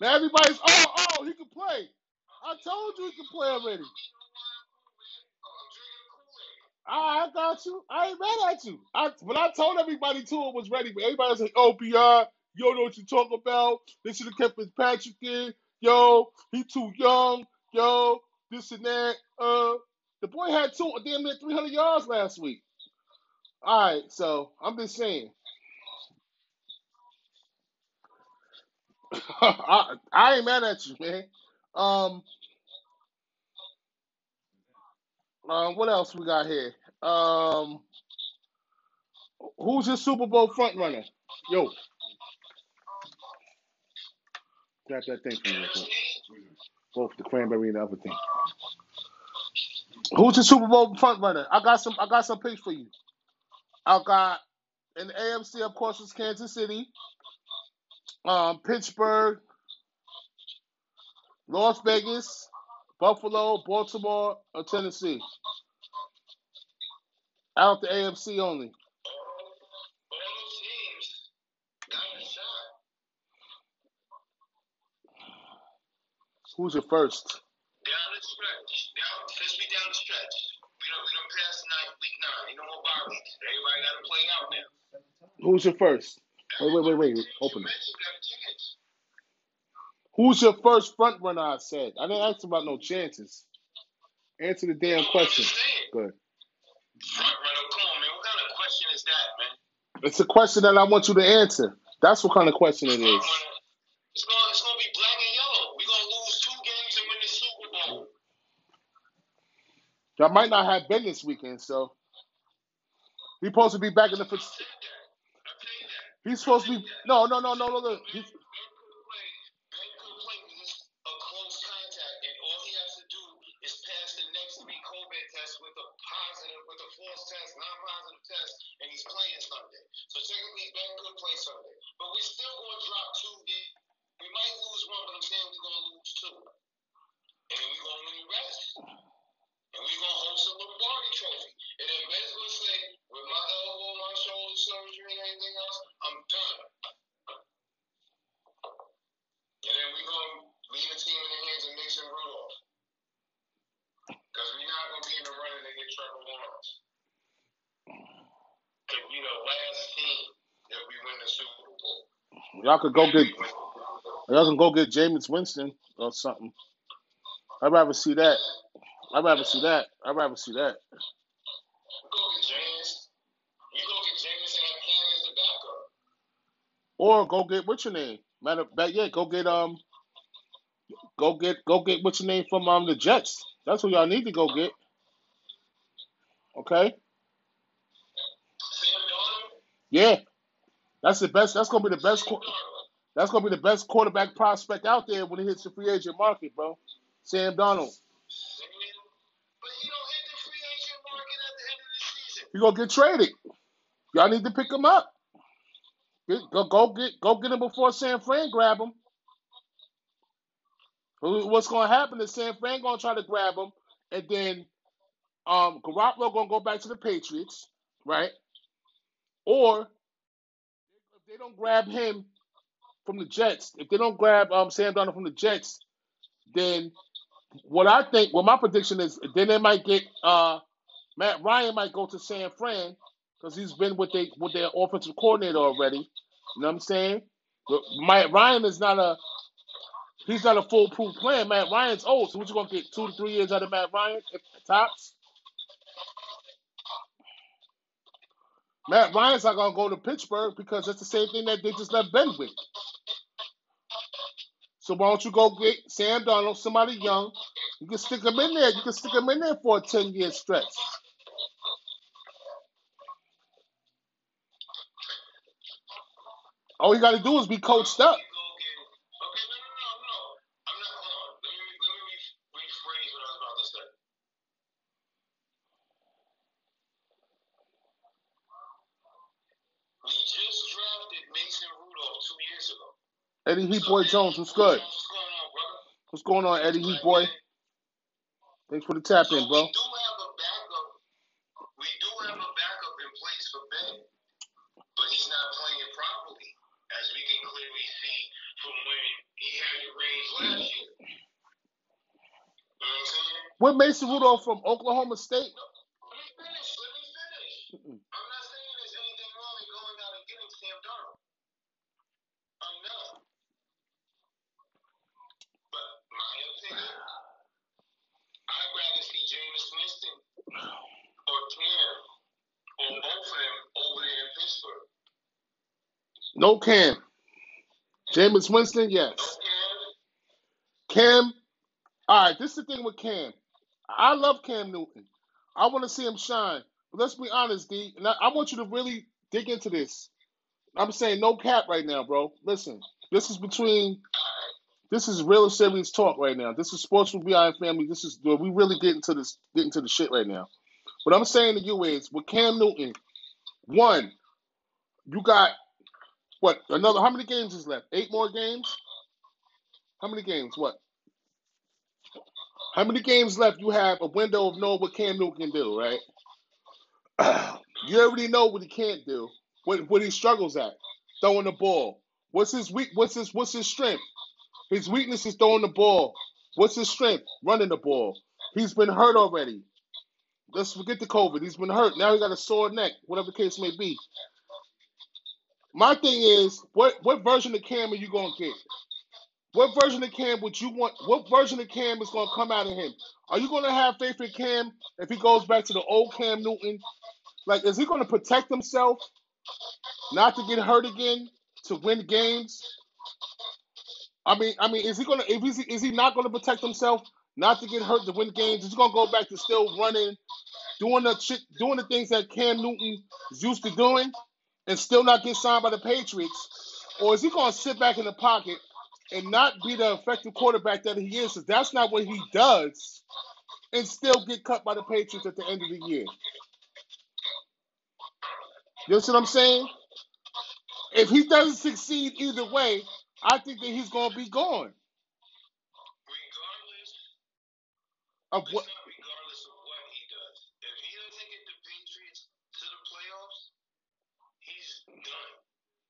Now everybody's oh oh he can play. I told you he can play already. I, got you. I ain't mad at you. I but I told everybody too it was ready. But everybody was like, oh BI, you don't know what you talk about. They should have kept Fitzpatrick in. Yo, he too young. Yo, this and that. Uh the boy had two damn near three hundred yards last week. Alright, so I'm just saying. I, I ain't mad at you, man. Um um what else we got here? Um who's your Super Bowl front runner? Yo, grab that thing from me. Both the cranberry and the other thing. Who's your Super Bowl front runner? I got some I got some picks for you. I got in the AFC, of course, it's Kansas City, um, Pittsburgh, Las Vegas, Buffalo, Baltimore, or Tennessee. Out the AFC only. All those teams got a shot. Who's your first? Down the stretch. Down, down the stretch. We don't, we don't pass tonight, week nine. Ain't no more bye weeks. Everybody got to play out now. Who's your first? Wait, wait, wait, wait. Open it. Reggie got a chance. Who's your first front runner? I said. I didn't ask about no chances. Answer the damn question. Good. Front runner, come on, man. What kind of question is that, man? It's a question that I want you to answer. That's what kind of question it is. It's going, it's to be black and yellow. We're going to lose two games and win the Super Bowl. Y'all might not have been this weekend, so he's supposed to be back in the. I said that. I tell you that. He's supposed to be. No, no, no, no, no. no. He's, y'all could go get. Y'all can go get Jameis Winston or something. I'd rather see that. I'd rather see that. I'd rather see that. Or go get what's your name? Matter of fact, yeah, go get um, go get go get what's your name from um the Jets. That's what y'all need to go get. Okay. Yeah, that's the best. That's gonna be the best. That's gonna be the best quarterback prospect out there when he hits the free agent market, bro. Sam Darnold. He gonna get traded. Y'all need to pick him up. Get, go go get go get him before San Fran grab him. What's gonna happen is San Fran gonna try to grab him, and then um Garoppolo gonna go back to the Patriots, right? Or they don't grab him from the Jets, if they don't grab um Sam Darnold from the Jets, then what I think, what my prediction is, then they might get uh Matt Ryan might go to San Fran because he's been with they with their offensive coordinator already. You know what I'm saying? But Matt Ryan is not a he's not a foolproof plan. Matt Ryan's old, so what you gonna get two to three years out of Matt Ryan if tops? Matt Ryan's not gonna go to Pittsburgh because that's the same thing that they just left Ben with. So why don't you go get Sam Darnold, somebody young? You can stick him in there. You can stick him in there for a ten year stretch. All you got to do is be coached up. Okay, no, no, no, no. I'm not. Hold on. Let me let me re- rephrase what I was about to say. We just drafted Mason Rudolph two years ago. Eddie Heat Boy Jones, what's good? What's going on, brother? What's going on, Eddie Heat Boy? Thanks for the tap in, bro. we do have a backup. In place for Ben, but he's not playing properly, as we do have a backup in place for Ben, but he's not playing properly, as we can clearly see from when he had the range last year. You know what I'm saying? Where Mason Rudolph from Oklahoma State? Let me finish. Let me finish. Mm-mm. I'm not saying there's anything wrong in going out and getting Sam Darnold. I'm not. But my opinion, I'd rather see Jameis Winston or Cam or both of them over there in Pittsburgh. No Cam. Jameis Winston, yes. Cam, all right, this is the thing with Cam. I love Cam Newton. I want to see him shine. But let's be honest, D. And I, I want you to really dig into this. I'm saying no cap right now, bro. Listen, this is between. This is real serious talk right now. This is sports with BI family. This is we really get into this, get into the shit right now. What I'm saying to you is, with Cam Newton, one, you got what another? How many games is left? Eight more games. How many games? What? How many games left? You have a window of knowing what Cam Newton can do, right? you already know what he can't do. What what he struggles at, throwing the ball. What's his weak? What's his what's his strength? His weakness is throwing the ball. What's his strength? Running the ball. He's been hurt already. Let's forget the COVID. He's been hurt. Now he got a sore neck, whatever the case may be. My thing is, what what version of Cam are you gonna get? What version of Cam would you want? What version of Cam is gonna come out of him? Are you gonna have faith in Cam if he goes back to the old Cam Newton? Like, is he gonna protect himself, not to get hurt again, to win games? I mean, I mean, is he gonna? If he's, is he not gonna protect himself, not to get hurt to win games? Is he gonna go back to still running, doing the doing the things that Cam Newton is used to doing, and still not get signed by the Patriots? Or is he gonna sit back in the pocket and not be the effective quarterback that he is? Because that's not what he does, and still get cut by the Patriots at the end of the year. You know what I'm saying? If he doesn't succeed either way, I think that he's gonna be gone. Regardless, Of what? not regardless of what he does. If he doesn't get the Patriots to the playoffs, he's done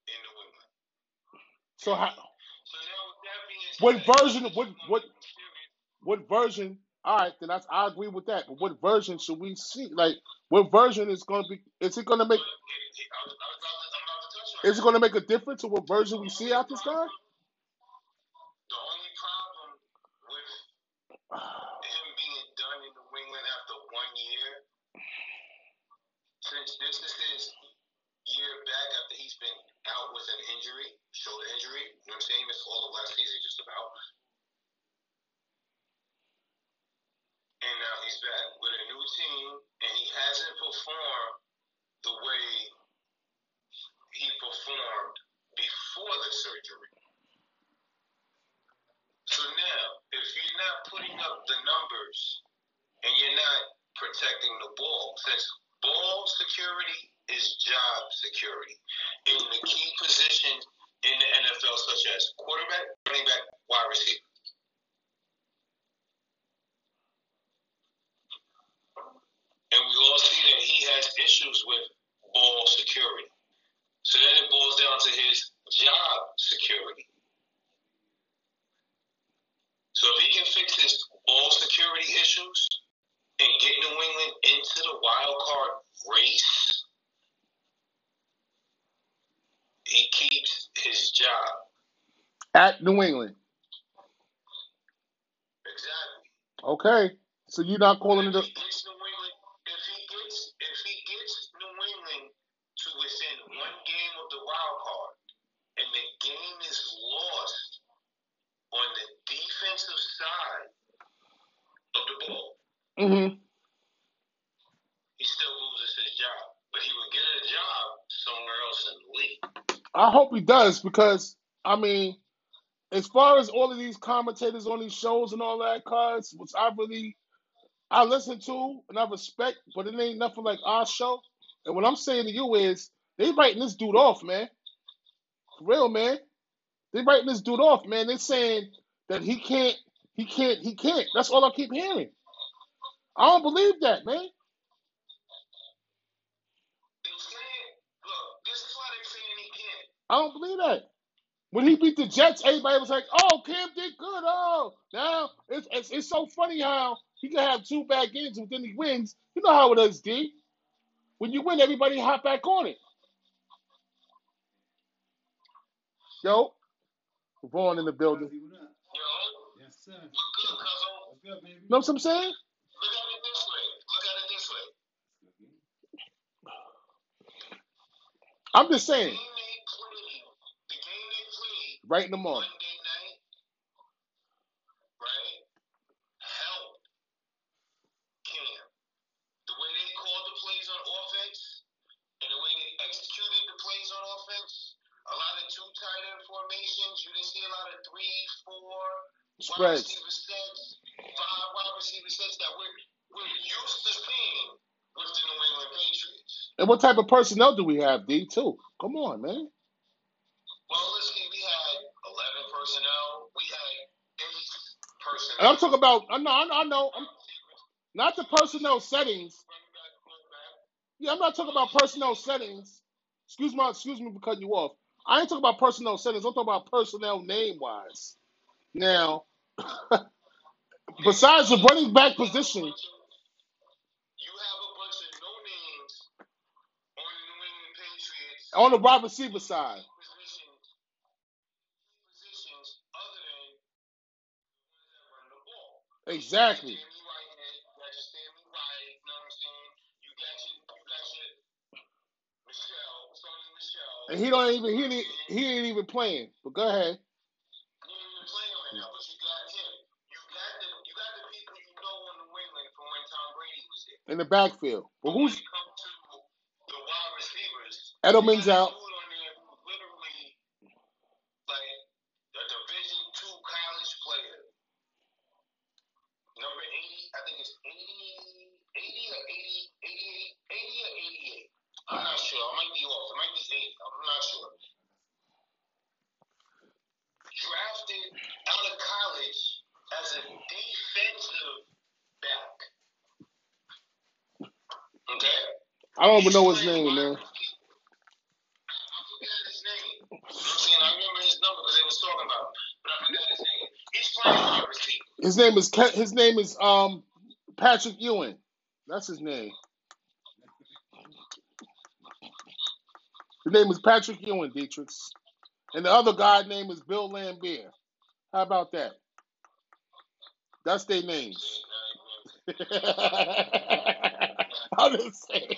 in New England. So how? What version? What what what version? All right, then that's I agree with that. But what version should we see? Like, what version is gonna be? Is it make? About to, to on Is it gonna make a difference to what version we see out this guy? The only problem with him being done in New England after one year, since this is his year back after he's been out with an injury, shoulder injury, you know what I'm saying? He missed all of last season just about. And now he's back with a new team, and he hasn't performed the way he performed before the surgery. So now, if you're not putting up the numbers and you're not protecting the ball, since ball security is job security in the key positions in the NFL, such as quarterback, running back, wide receiver. And we all see that he has issues with ball security. So then it boils down to his job security. So if he can fix his ball security issues and get New England into the wild card race, he keeps his job. At New England. Exactly. Okay. So you're not calling it a If he gets New England, if he gets if he gets New England to within one game of the wild card, and the game is lost on the defensive side of the ball, hmm he still loses his job. But he would get a job somewhere else in the league. I hope he does because I mean, as far as all of these commentators on these shows and all that cause which I really I listen to and I respect, but it ain't nothing like our show. And what I'm saying to you is they writing this dude off, man. For real, man. They writing this dude off, man. They saying that he can't, he can't, he can't. That's all I keep hearing. I don't believe that, man. They saying, look, this is why they're saying he can't. I don't believe that. When he beat the Jets, everybody was like, "Oh, Cam did good." Oh, now it's it's, it's so funny how he can have two bad games, but then he wins. You know how it is, D. When you win, everybody hop back on it. Yo, Vaughn in the building. Yo, Yes, sir. what's good, cousin? What's good, baby? know what I'm saying? Look at it this way. Look at it this way. I'm just saying, writing them off. Monday night, right, helped Cam. The way they called the plays on offense and the way they executed the plays on offense, a lot of two tight end formations. You didn't see a lot of three, four wide Spreads. receiver sets, five wide receiver sets that we're, we're used to seeing with the New England Patriots. And what type of personnel do we have, D? Too. Come on, man. Well, listen, we had 11 personnel. We had 8 personnel. And I'm talking about. I know. I know. I'm, not the personnel settings. Yeah, I'm not talking about personnel settings. Excuse my. Excuse me for cutting you off. I ain't talking about personnel settings. I'm talking about personnel name wise. Now, besides the running back position, on the wide receiver side, Positions, positions other than the ones that run the ball. exactly. Sammy Whitehead, you got your Sammy White, you know what I'm saying? You got your, you got your Michel, Sony Michel. And he don't even. He he ain't even playing. But go ahead. In the He ain't even playing right Edelman's but you got him. You got the, you got the people you know on New England from when Tom Brady was there. In the backfield. But When who's it comes to the wide receivers, Edelman's you got out. a dude on there who literally like a Division two college player. Number 80, I think it's 80, 80 or 80, 88, 80 or 88. I'm not sure. I might be off. It might be 80. I'm not sure. Drafted out of college as a defensive back. Okay? I don't even He's know his playing name, wide man. receiver. I forgot his name. You know what I'm saying? I remember his number because they was talking about it, but I forgot his name. He's playing wide receiver. His name is his name is um Patrick Ewing. That's his name. His name is Patrick Ewing, Dietrich. And the other guy's name is Bill Lambert. How about that? That's their names. I'm just saying.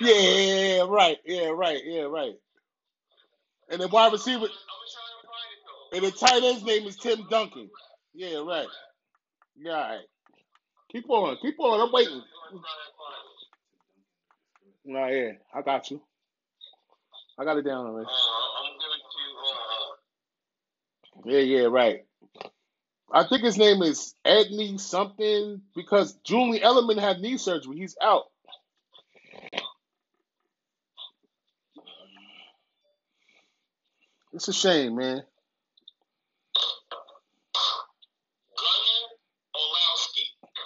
yeah, right. Yeah, right. Yeah, right. And the wide receiver and the tight end's name is Tim Duncan. Yeah, right. Yeah, all right. Keep on. Keep on. I'm waiting. Nah, yeah. I got you. I got it down already. Uh, I'm giving to you. Hold on, hold. Yeah, yeah, right. I think his name is Edney something because Julian Edelman had knee surgery. He's out. It's a shame, man.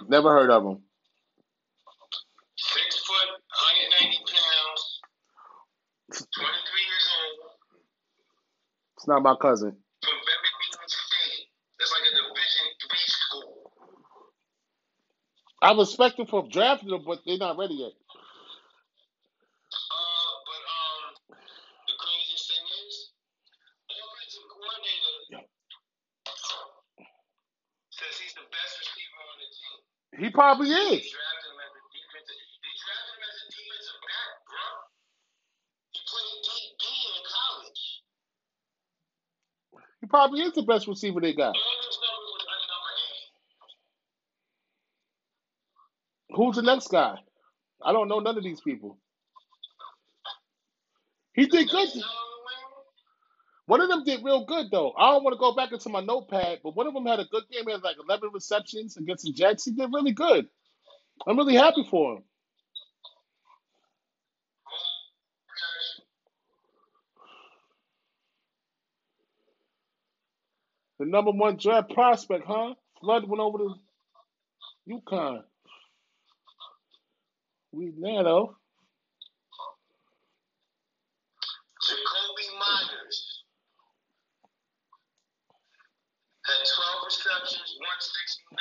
Never heard of him. six foot, 190 pounds, 23 years old, It's not my cousin. from Birmingham State. It's like a Division three school. I respect him for drafting them, but they're not ready yet. Uh, but um, the craziest thing is, offensive coordinator says he's the best receiver on the team. He probably They is. drafted him as a defensive. They drafted him as a defensive back, bro. He played DB in college. He probably is the best receiver they got. All his numbers was under number eight. Who's the next guy? I don't know none of these people. He did good. One of them did real good though. I don't want to go back into my notepad, but one of them had a good game. He had like 11 receptions against the Jets. He did really good. I'm really happy for him. The number one draft prospect, huh? Flood went over to UConn. We though. Jakobi Meyers had 12 receptions, 169.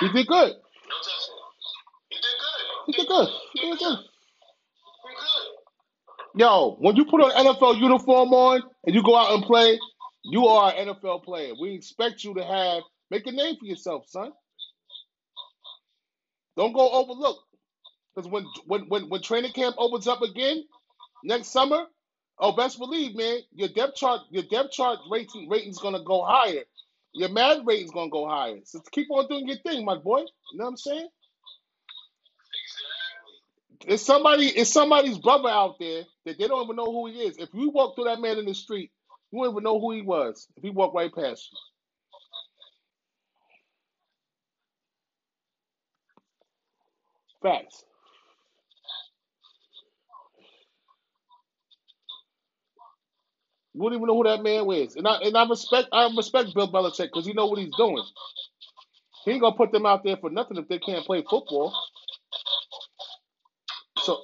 He did good. No touchdown. He did good. He did good. He did good. He good. Yo, when you put an NFL uniform on and you go out and play, you are an NFL player. We expect you to have make a name for yourself, son. Don't go overlooked. Because when, when when when training camp opens up again next summer, oh best believe, man, your depth chart your depth chart rating rating's gonna go higher. Your Madden rating's gonna go higher. So keep on doing your thing, my boy. You know what I'm saying? Exactly. It's somebody, it's somebody's brother out there that they don't even know who he is. If you walk through that man in the street, you won't even know who he was if he walked right past you. Facts. You don't even know who that man was. And I and I respect I respect Bill Belichick because he know what he's doing. He ain't gonna put them out there for nothing if they can't play football. So.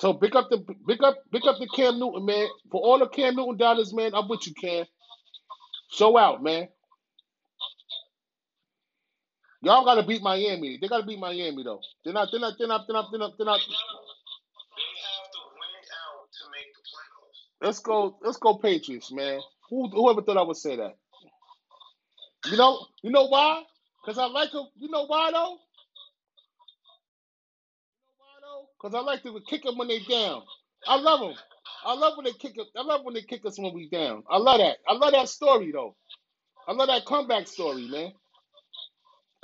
So pick up the pick up pick up the Cam Newton, man. For all the Cam Newton dollars, man, I'm with you, Cam. Show out, man. Y'all gotta beat Miami. They gotta beat Miami though. They're not they're not they're not they're not they're not, they're not. They have to win out to make the playoffs. Let's go let's go Patriots, man. Who whoever thought I would say that? You know, you know why? Because I like them. You know why though? You know why though? Because I like to kick them when they down. I love them. I love when they kick us. I love when they kick us when we down. I love that. I love that story though. I love that comeback story, man.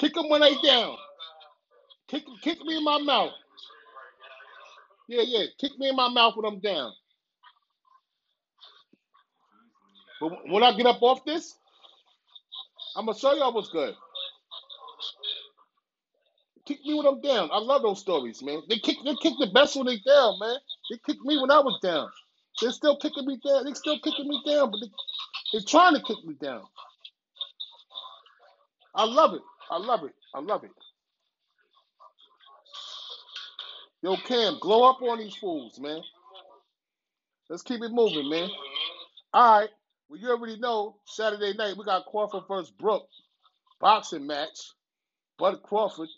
Kick them when they down. Kick kick me in my mouth. Yeah, yeah. Kick me in my mouth when I'm down. But when I get up off this, I'm gonna show y'all what's good. Kick me when I'm down. I love those stories, man. They kick they kick the best when they down, man. They kicked me when I was down. They're still kicking me down. They're still kicking me down, but they, they're trying to kick me down. I love it. I love it. I love it. Yo, Cam, glow up on these fools, man. Let's keep it moving, man. All right. Well, you already know Saturday night we got Crawford versus Brook boxing match. Bud Crawford.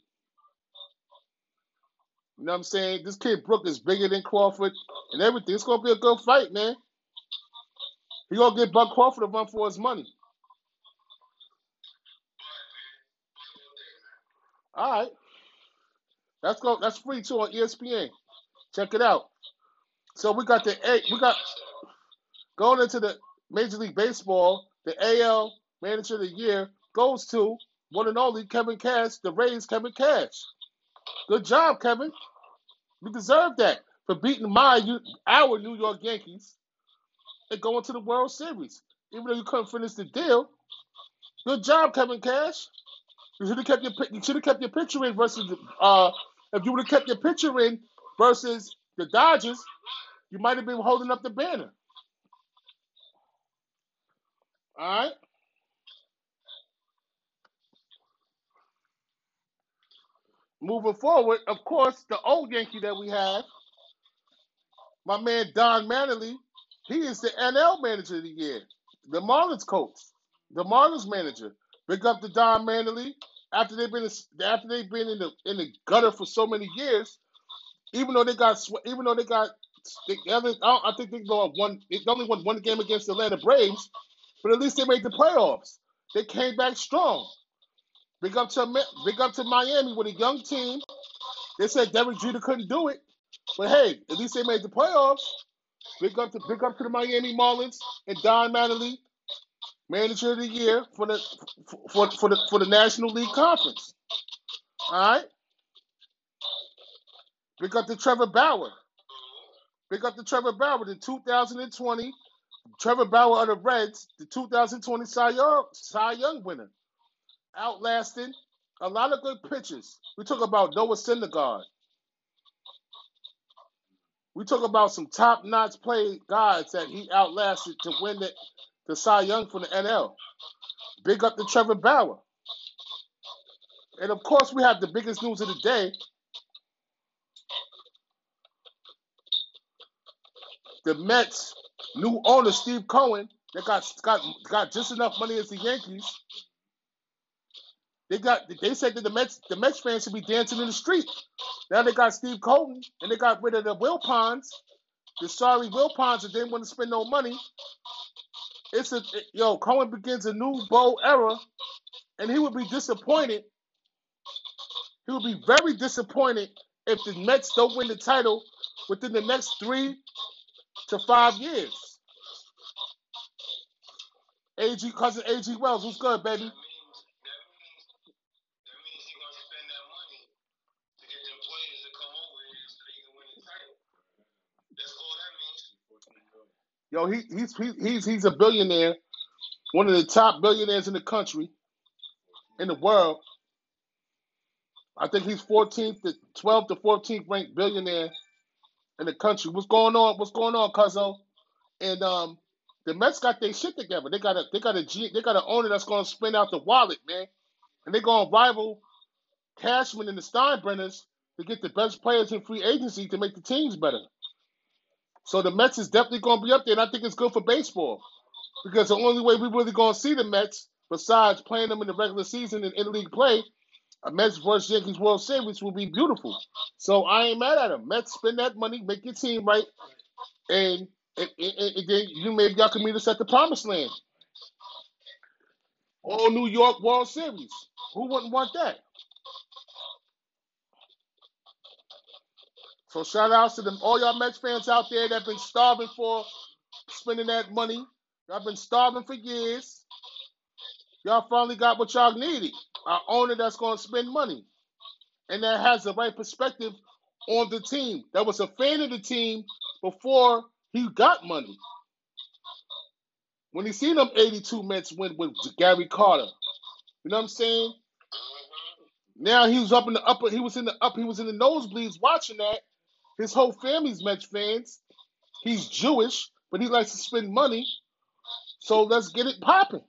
You know what I'm saying? This kid Brook is bigger than Crawford and everything. It's gonna be a good fight, man. He gonna get Bud Crawford to run for his money. All right. Let's go. That's free too on ESPN. Check it out. So we got the A. We got going into the Major League Baseball. The AL Manager of the Year goes to one and only Kevin Cash. The Rays, Kevin Cash. Good job, Kevin. You deserve that for beating my our New York Yankees and going to the World Series. Even though you couldn't finish the deal. Good job, Kevin Cash. You should have kept your you should have kept your picture in versus uh if you would have kept your picture in versus the Dodgers, you might have been holding up the banner. All right. Moving forward, of course, the old Yankee that we have, my man Don Mattingly, he is the NL Manager of the Year, the Marlins coach, the Marlins manager. Big up to Don Mattingly. After they've been after they've been in the in the gutter for so many years, even though they got even though they got they, I think they one they only won one game against the Atlanta Braves, but at least they made the playoffs. They came back strong. Big up to big up to Miami with a young team. They said Derek Jeter couldn't do it, but hey, at least they made the playoffs. Big up to big up to the Miami Marlins and Don Mattingly, Manager of the Year for the for, for the for the National League Conference. All right. Big up the Trevor Bauer. Big up the Trevor Bauer in 2020. Trevor Bauer of the Reds, the 2020 Cy Young, Cy Young winner outlasting a lot of good pitchers. We talk about Noah Syndergaard. We talk about some top-notch play guys that he outlasted to win the, the Cy Young from the NL. Big up to Trevor Bauer. And of course, we have the biggest news of the day. The Mets' new owner, Steve Cohen, that got got got just enough money as the Yankees they got they said that the Mets the Mets fans should be dancing in the street. Now they got Steve Cohen and they got rid of the Wilpons, the sorry Wilpons that didn't want to spend no money. It's a yo Cohen begins a new bowl era, and he would be disappointed. He would be very disappointed if the Mets don't win the title within the next three to five years. AG cousin AG Wells, what's good, baby? Yo, he, he's he, he's he's a billionaire, one of the top billionaires in the country, in the world. I think he's 14th to 12th to 14th ranked billionaire in the country. What's going on? What's going on, Cuzzo? And um, the Mets got their shit together. They got a they got a G, they got an owner that's going to spend out the wallet, man, and they're going to rival Cashman and the Steinbrenners to get the best players in free agency to make the teams better. So the Mets is definitely going to be up there, and I think it's good for baseball because the only way we're really going to see the Mets, besides playing them in the regular season and in league play, a Mets versus Yankees World Series will be beautiful. So I ain't mad at them. Mets spend that money, make your team right, and, and, and, and then you maybe y'all can meet us at the promised land. All New York World Series. Who wouldn't want that? So shout outs to them, all y'all Mets fans out there that have been starving for spending that money. Y'all been starving for years. Y'all finally got what y'all needed. An owner that's going to spend money and that has the right perspective on the team. That was a fan of the team before he got money. When he seen them 82 Mets win with Gary Carter, you know what I'm saying? Now he was up in the upper. He was in the up. He was in the nosebleeds watching that, his whole family's Mets fans. He's Jewish, but he likes to spend money. So let's get it popping.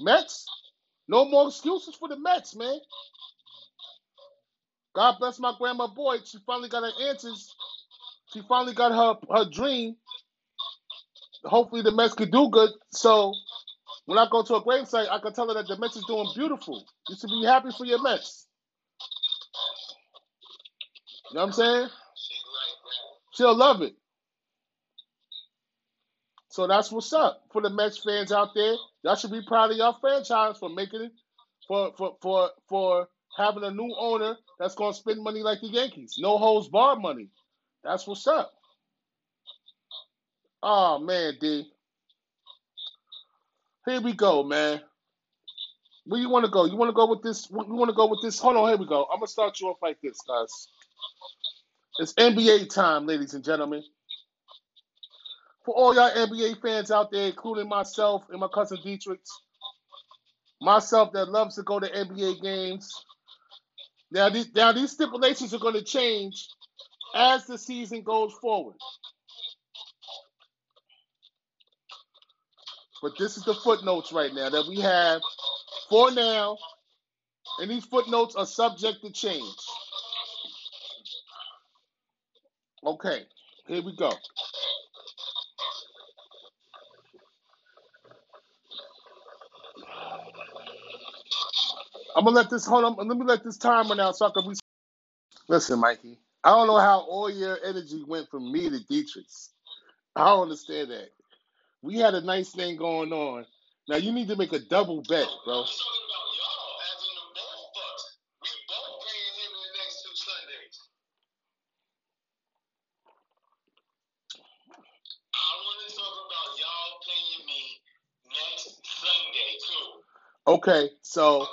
Mets, no more excuses for the Mets, man. God bless my grandma Boyd. She finally got her answers. She finally got her her dream. Hopefully the Mets could do good. So when I go to a gravesite, I can tell her that the Mets is doing beautiful. You should be happy for your Mets. You know what I'm saying? She'll love it. So that's what's up for the Mets fans out there. Y'all should be proud of your franchise for making it, for for for for having a new owner that's gonna spend money like the Yankees. No holds bar money. That's what's up. Oh man, D. Here we go, man. Where you want to go? You want to go with this? You want to go with this? Hold on, here we go. I'm gonna start you off like this, guys. It's NBA time, ladies and gentlemen. for all y'all NBA fans out there, including myself and my cousin Dietrich, myself that loves to go to NBA games. Now these, now these stipulations are going to change as the season goes forward. But this is the footnotes right now that we have for now, and these footnotes are subject to change. Okay, here we go. I'm gonna let this hold on. Let me let this time run out so I can. Re- Listen, Mikey. I don't know how all your energy went from me to Dietrich. I don't understand that. We had a nice thing going on. Now you need to make a double bet, bro. Okay, so?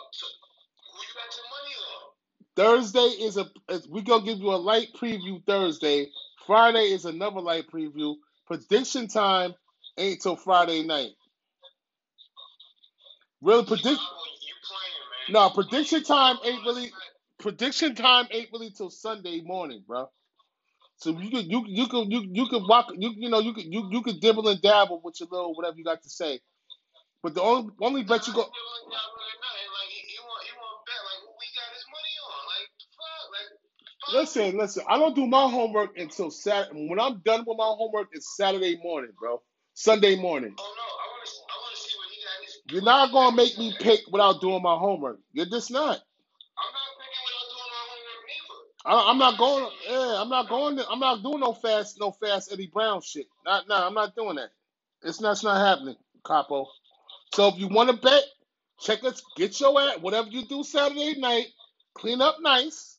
Thursday is a is- we gonna give you a light preview Thursday. Friday is another light preview. Prediction time ain't till Friday night. Real predict Chicago, you playing, man. no prediction time ain't really prediction time ain't really till Sunday morning, bro. So you could you you could you you could walk you you know you could you you could dibble and dabble with your little whatever you got to say. But the only only bet you go Like, he, he want, he want bet like who we got his money on. Like, fuck, like, fuck. listen listen. I don't do my homework until Saturday. When I'm done with my homework, it's Saturday morning, bro. Sunday morning. Oh no, I want to, I want to see what he got his. You're not gonna make me pick without doing my homework. You're just not. I'm not picking without doing my homework. I, I'm not going. Yeah, I'm not going. To, I'm not doing no fast, no fast Eddie Brown shit. Not, nah, I'm not doing that. It's not, it's not happening, Capo. So if you want to bet, check us. Get your ass. Whatever you do Saturday night, clean up nice.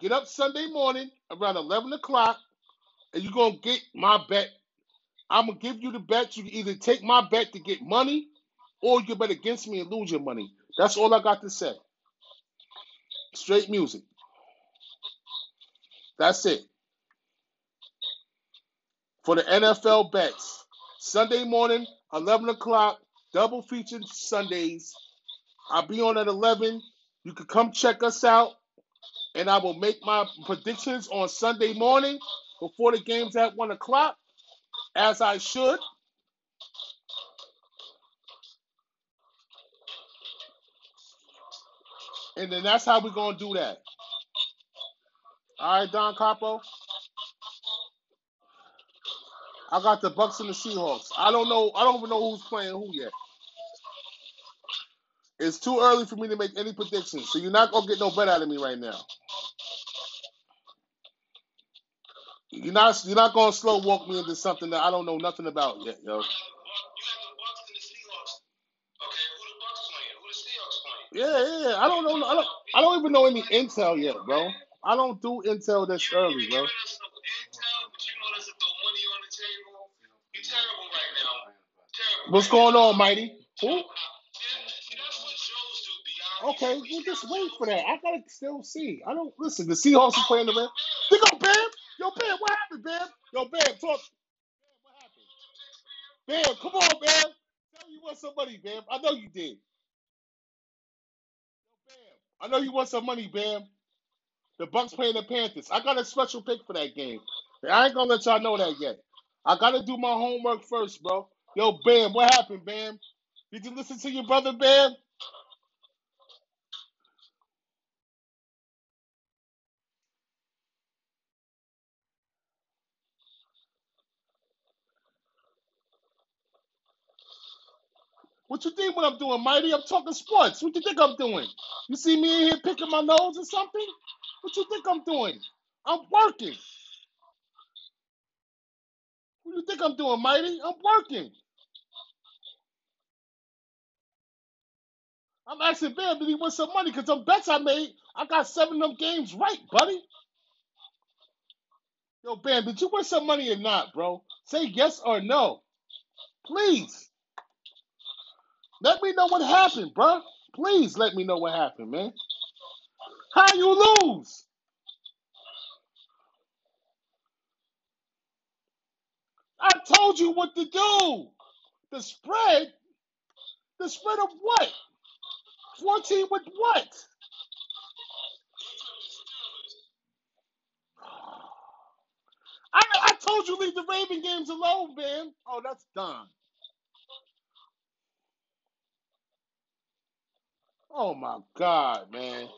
Get up Sunday morning around 11 o'clock, and you're gonna get my bet. I'm gonna give you the bet. You can either take my bet to get money, or you bet against me and lose your money. That's all I got to say. Straight music. That's it. For the NFL bets. Sunday morning, 11 o'clock, double featured Sundays. I'll be on at 11. You can come check us out, and I will make my predictions on Sunday morning before the game's at 1 o'clock, as I should. And then that's how we're going to do that. All right, Don Capo? I got the Bucks and the Seahawks. I don't know. I don't even know who's playing who yet. It's too early for me to make any predictions, so you're not gonna get no bet out of me right now. You're not. You're not gonna slow walk me into something that I don't know nothing about yet, yo. You got the Bucks and the Seahawks. Okay, who the Bucks playing? Who the Seahawks playing? Yeah, yeah. I don't know. I don't. I don't even know any intel yet, bro. I don't do intel this early, bro. giving us no intel, but you want us to throw money on the table. You terrible right now. Terrible. What's going on, Mighty? Who? Yeah, that's what Joes do, B. I Okay, you just wait for that. I gotta still see. I don't listen. The Seahawks are playing the Rams. They go, Bam. Yo, Bam, what happened, Bam? Yo, Bam, talk. Bam, what happened? Bam, come on, Bam. Tell you want some money, Bam. I know you did. Yo, Bam. I know you want some money, Bam. The Bucks playing the Panthers. I got a special pick for that game. I ain't gonna let y'all know that yet. I gotta do my homework first, bro. Yo, Bam, what happened, Bam? Did you listen to your brother, Bam? What you think what I'm doing, Mighty? I'm talking sports. What you think I'm doing? You see me in here picking my nose or something? What you think I'm doing? I'm working. What you think I'm doing, Mighty? I'm working. I'm asking Bam, did he win some money? Because them bets I made, I got seven of them games right, buddy. Yo, Bam, did you win some money or not, bro? Say yes or no. Please. Let me know what happened, bro. Please let me know what happened, man. How you lose? I told you what to do. The spread. The spread of what? 14 with what? I, I told you leave the Raven games alone, man. Oh, that's done. Oh my God, man.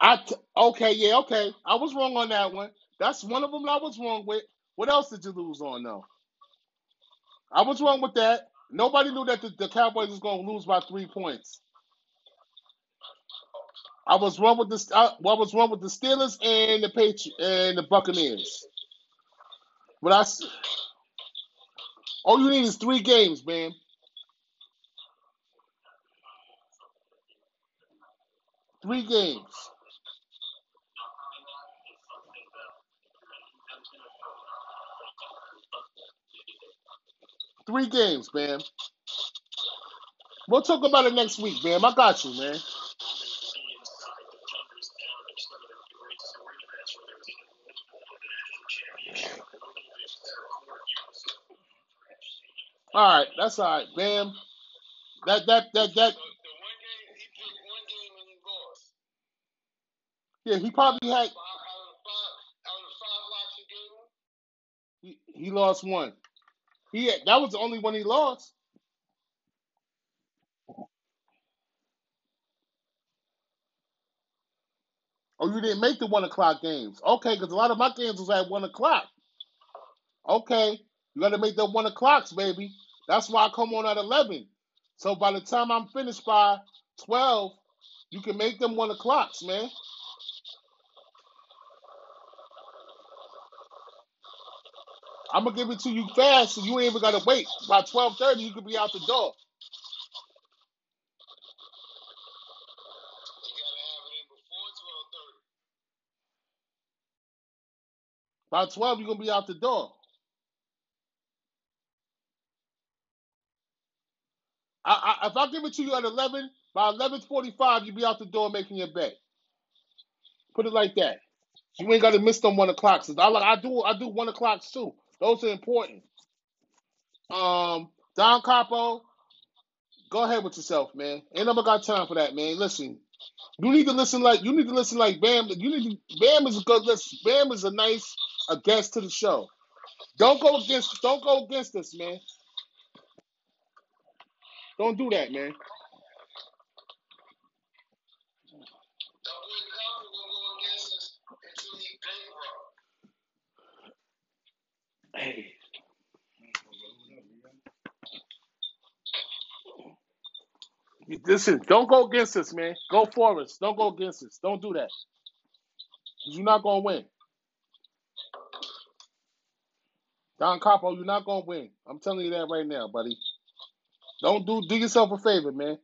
I t- okay, yeah, okay. I was wrong on that one. That's one of them I was wrong with. What else did you lose on though? I was wrong with that. Nobody knew that the, the Cowboys was going to lose by three points. I was wrong with the I, I was wrong with the Steelers and the Patri- and the Buccaneers. But I, all you need is three games, man. Three games. Three games, man. We'll talk about it next week, man. I got you, man. All right, that's all right, man. That that that that the one game he picked one game and he lost. yeah, he probably had Five out of the five out of five locks you gave him. he, he lost one. He had, that was the only one he lost. Oh, you didn't make the one o'clock games. Okay, because a lot of my games was at one o'clock. Okay, you got to make the one o'clocks, baby. That's why I come on at eleven. So by the time I'm finished by twelve, you can make them one o'clocks, man. I'm gonna give it to you fast, so you ain't even gotta wait. By twelve thirty, you could be out the door. You gotta have it in before twelve thirty. By twelve, you're gonna be out the door. I, I, if I give it to you at eleven, by eleven forty-five, you'll be out the door making your bet. Put it like that. You ain't gotta miss them one o'clocks. I like I do I do one o'clocks too. Those are important. Um, Don Capo, go ahead with yourself, man. Ain't nobody got time for that, man. Listen, you need to listen like you need to listen like Bam. You need to, Bam is a good. Bam is a nice a guest to the show. Don't go against don't go against us, man. Don't do that, man. Hey. Listen, don't go against us, man. Go for us. Don't go against us. Don't do that. You're not gonna win. Don Capo, you're not gonna win. I'm telling you that right now, buddy. Don't do do yourself a favor, man.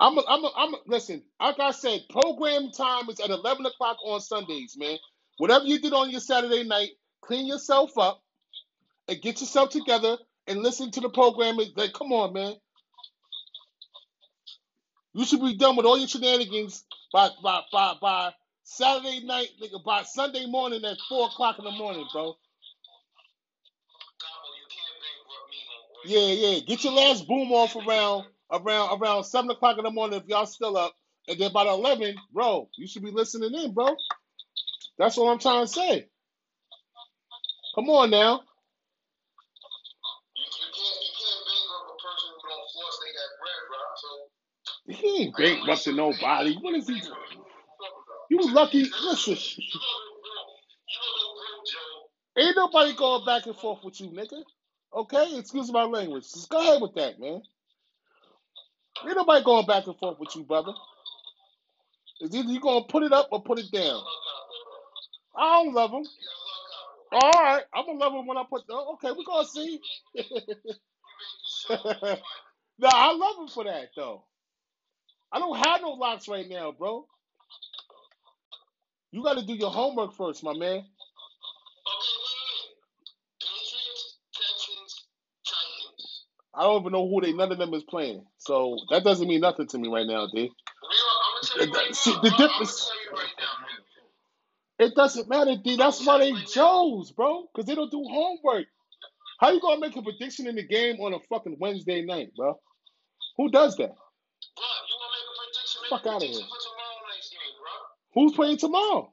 I'm a, I'm a, I'm a, listen. Like I said, program time is at 11 o'clock on Sundays, man. Whatever you did on your Saturday night, clean yourself up and get yourself together and listen to the program. Like, come on, man. You should be done with all your shenanigans by by by by Saturday night, nigga, by Sunday morning at four o'clock in the morning, bro. Yeah, yeah. Get your last boom off around around around seven o'clock in the morning if y'all still up, and then by the eleven, bro, you should be listening in, bro. That's what I'm trying to say. Come on now. You, you can't you can't bankrupt a person who don't floss they got bread, bro. So He ain't bankrupting nobody. What is he you lucky. Listen, to to ain't nobody going back and forth with you, nigga. Okay, excuse my language. Just go ahead with that, man. Ain't nobody going back and forth with you, brother. It's either you gonna put it up or put it down. I don't love him. All right, I'm gonna love him when I put. Oh, okay, we're see. The show fun. nah, I love him for that though. I don't have no locks right now, bro. You got to do your homework first, my man. Okay, wait, wait. Patriots, Texans, Titans. I don't even know who they. None of them is playing, so that doesn't mean nothing to me right now, D. Real, I'm gonna tell you right See, the I'm, difference- right. It doesn't matter, D. That's why they chose, bro. Because they don't do homework. How you gonna make a prediction in the game on a fucking Wednesday night, bro? Who does that? Bro, you want to make a prediction? Make Fuck outta prediction here. Who's playing tomorrow?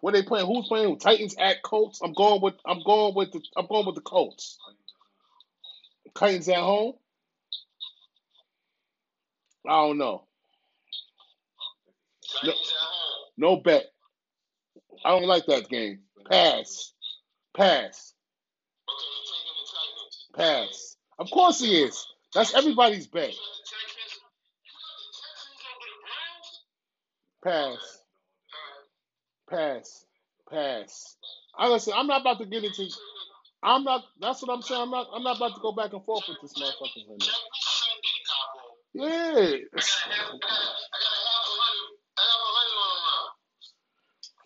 What they playing? Who's playing? Titans at Colts. I'm going with. I'm going with the. I'm going with the Colts. Titans at home. I don't know. No, no bet. I don't like that game. Pass. Pass. Pass. Of course he is. That's everybody's bet. You got the Texans. You got the Texans over the Browns? Pass. Pass. Pass. I listen. I'm not about to get into. I'm not. That's what I'm saying. I'm not. I'm not about to go back and forth with this motherfucker right Check me Sunday, Capo. now. Yeah. I got it's- a half, I got a, I got a half a hundred, I have a hundred on the line.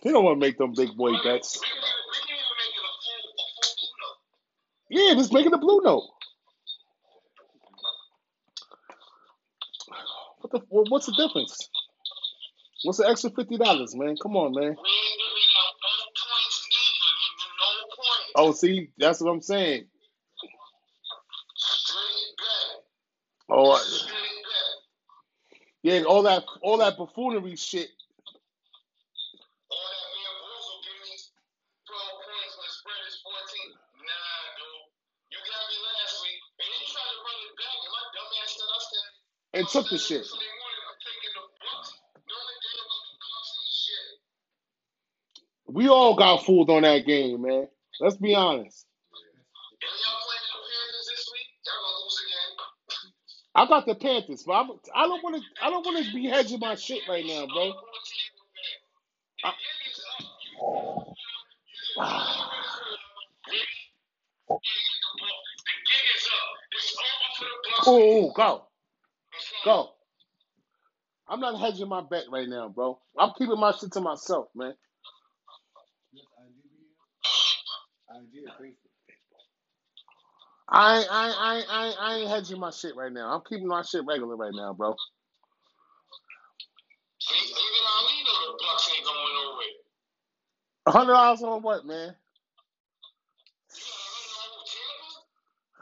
He don't want to make them big boy bets. we can, even- we can even make it a full, a full Uno. Yeah, just making a blue note. What the? What's the difference? What's the extra fifty dollars, man? Come on, man. We ain't giving out no points neither, nigga, no points. Oh, see, that's what I'm saying. Oh, yeah, all that, all that buffoonery shit. Bucks and shit. We all got fooled on that game, man. Let's be honest. The. I got the Panthers, but I'm, I don't want to. I don't want to be hedging my shit right now, bro. The I- The the. Oh, go, Go. I'm not hedging my bet right now, bro. I'm keeping my shit to myself, man. I ain't- I I I ain't- I ain't hedging my shit right now. I'm keeping my shit regular right now, bro. Hundred dollars on what, man? You got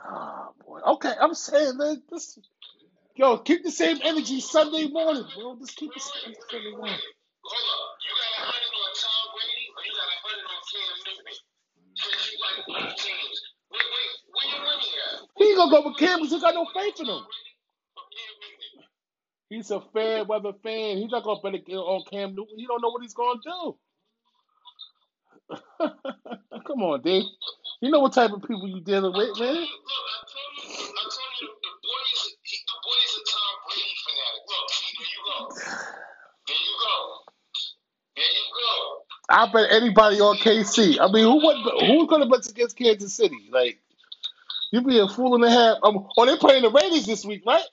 a hundred on Tampa? Oh boy. Okay, I'm saying, man. This, yo, keep the same energy Sunday morning, bro. Just keep the same Sunday morning. He gonna go with Cam because he got no faith in him. He's a fair weather fan. He's not gonna bet on Cam Newton. He don't know what he's gonna do. Come on, Dave. You know what type of people you dealing with, man. I bet anybody on KC. I mean, who would who's gonna bet against Kansas City? Like, you'd be a fool and a half. Um, oh, they playing the Raiders this week, right?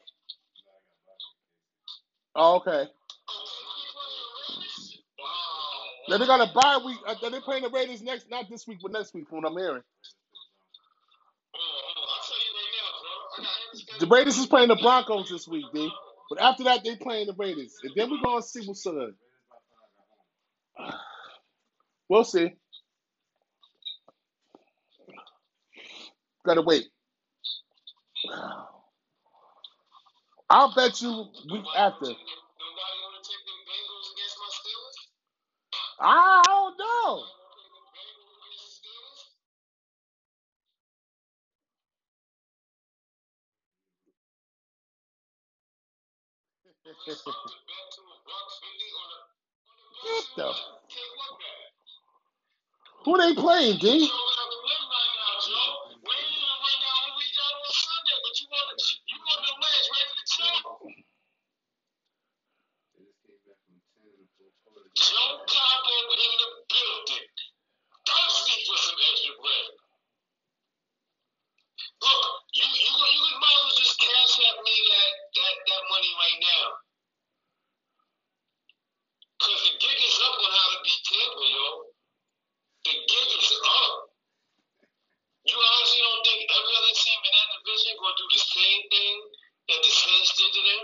Oh, okay. Then they got a bye week. Uh, then they playing the Raiders next, not this week, but next week, from what I'm hearing. The Raiders is playing the Broncos this week, D. But after that, they playing the Raiders, and then we're gonna see what's up. We'll see. Gotta wait. I'll bet you week after. Nobody want to take them Bengals against my Steelers? I don't know. Nobody want to take them Bengals against the it gives up. You honestly don't think every other team in that division going to do the same thing that the Saints did to them?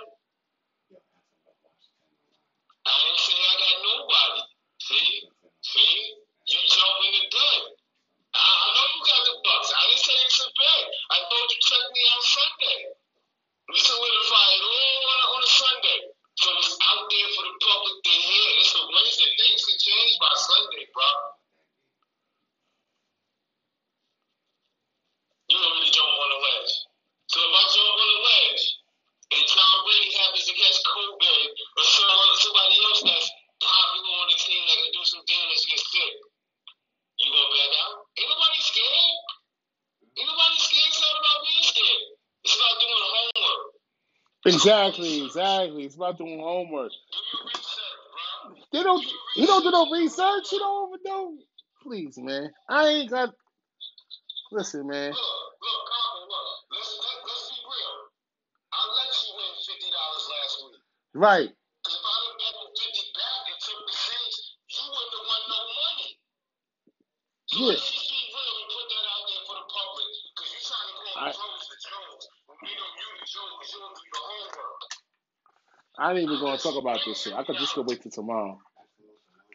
I ain't say I got nobody. See? See? You jump in the gun. I, I know you got the Bucks. I didn't say it's a bet. I thought you checked me out Sunday. We solidified it all on, on a Sunday. So it's out there for the public to hear. It's a Wednesday. Things can change by Sunday, bro. you want jump on the ledge. So if I jump on the ledge and Tom Brady happens to catch COVID or somebody else that's popular on the team that can do some damage gets sick, you gonna back out? Ain't nobody scared. Ain't nobody scared. It's not about being scared. It's about doing homework. Exactly, exactly. It's about doing homework. They don't. You don't do no research. You don't even know. Please, man. I ain't got. Listen, man. Look, look, Carmen, look. Let's let, let's be real. I let you win fifty dollars last week. Right. Cause if I didn't the fifty back and took the Saints, you wouldn't have won no money. So Yeah. let's just be real and put that out there for the public. Cause you trying to I- the Jones the Jones, but we know you the Jones because you don't do your homework. I ain't even gonna talk about this shit. I could just go wait till tomorrow.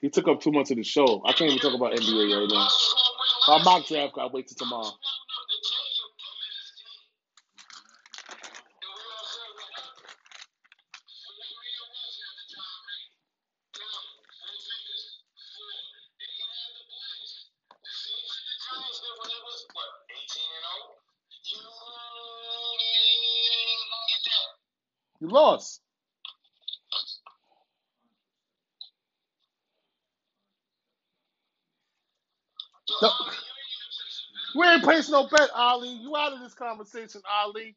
He took up too much of the show. I can't even talk about NBA right now. My mock draft, I wait till tomorrow. You lost. No. We ain't placing no bet, Ali. You out of this conversation, Ali.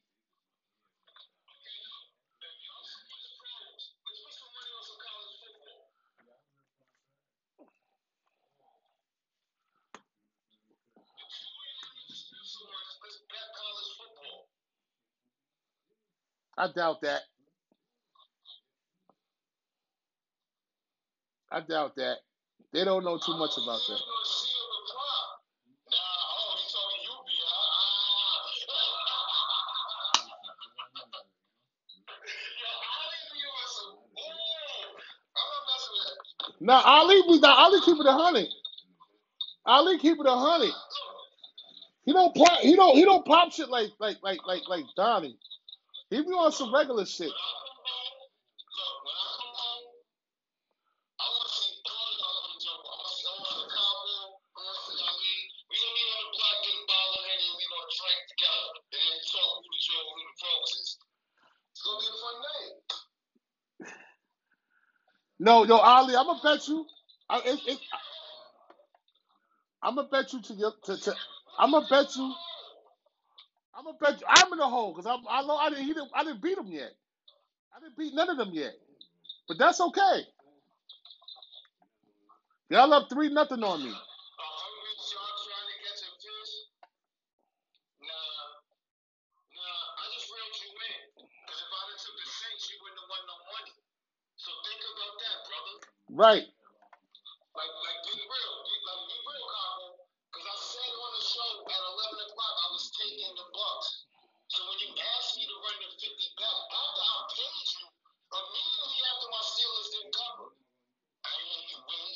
I doubt that. I doubt that. They don't know too much about that. Now Ali, we now Ali keep it a hundred. Ali keep it a hundred. He don't pop. He don't. He don't pop shit like like like like like Donnie. He be on some regular shit. No, yo, Ali, I'm gonna bet you. I, it, it, I'm gonna bet you to your to, to I'm gonna bet you. I'm gonna bet you. I'm in the hole because I'm I know I didn't he didn't I didn't beat him yet. I didn't beat none of them yet, but that's okay. Y'all up three nothing on me. Right. Like, like, be real. Be, like, be real, Capo. Because I said on the show at 11 o'clock I was taking the Bucks. So when you asked me to run the 50 back, after I paid you, immediately after my Steelers didn't cover, I ain't you win.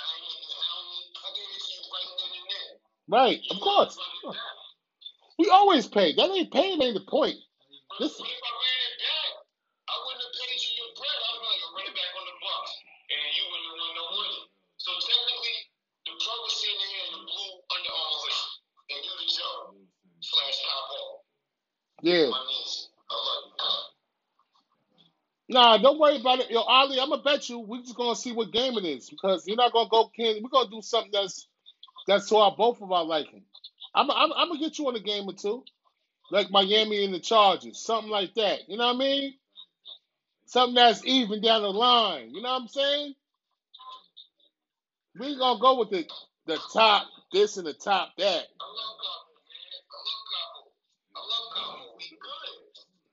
I ain't you down. I gave it to you right then and there. Right. You Of course. run it back. We always pay. That ain't paying ain't the point. But Nah, don't worry about it. Yo, Ali, I'm gonna bet you we're just gonna see what game it is because you're not gonna go can we're gonna do something that's that's to our both of our liking. I'm I'm, I'm gonna get you on a game or two. Like Miami and the Chargers, something like that. You know what I mean? Something that's even down the line. You know what I'm saying? We ain't gonna go with the the top this and the top that. I love Capo, man. I love Capo. I love Capo. He good.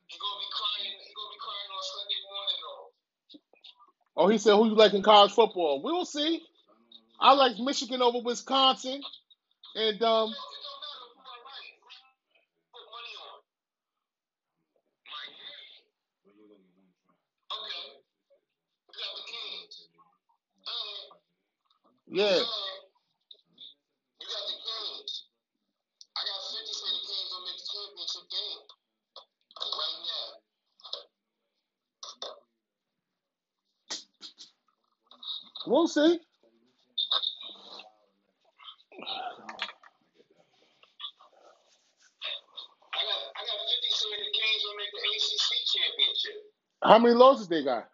He gonna be crying. He gonna be crying on Sunday morning though. Oh, he said who you like in college football? We'll see. I like Michigan over Wisconsin, and um, It see. How many losses they got?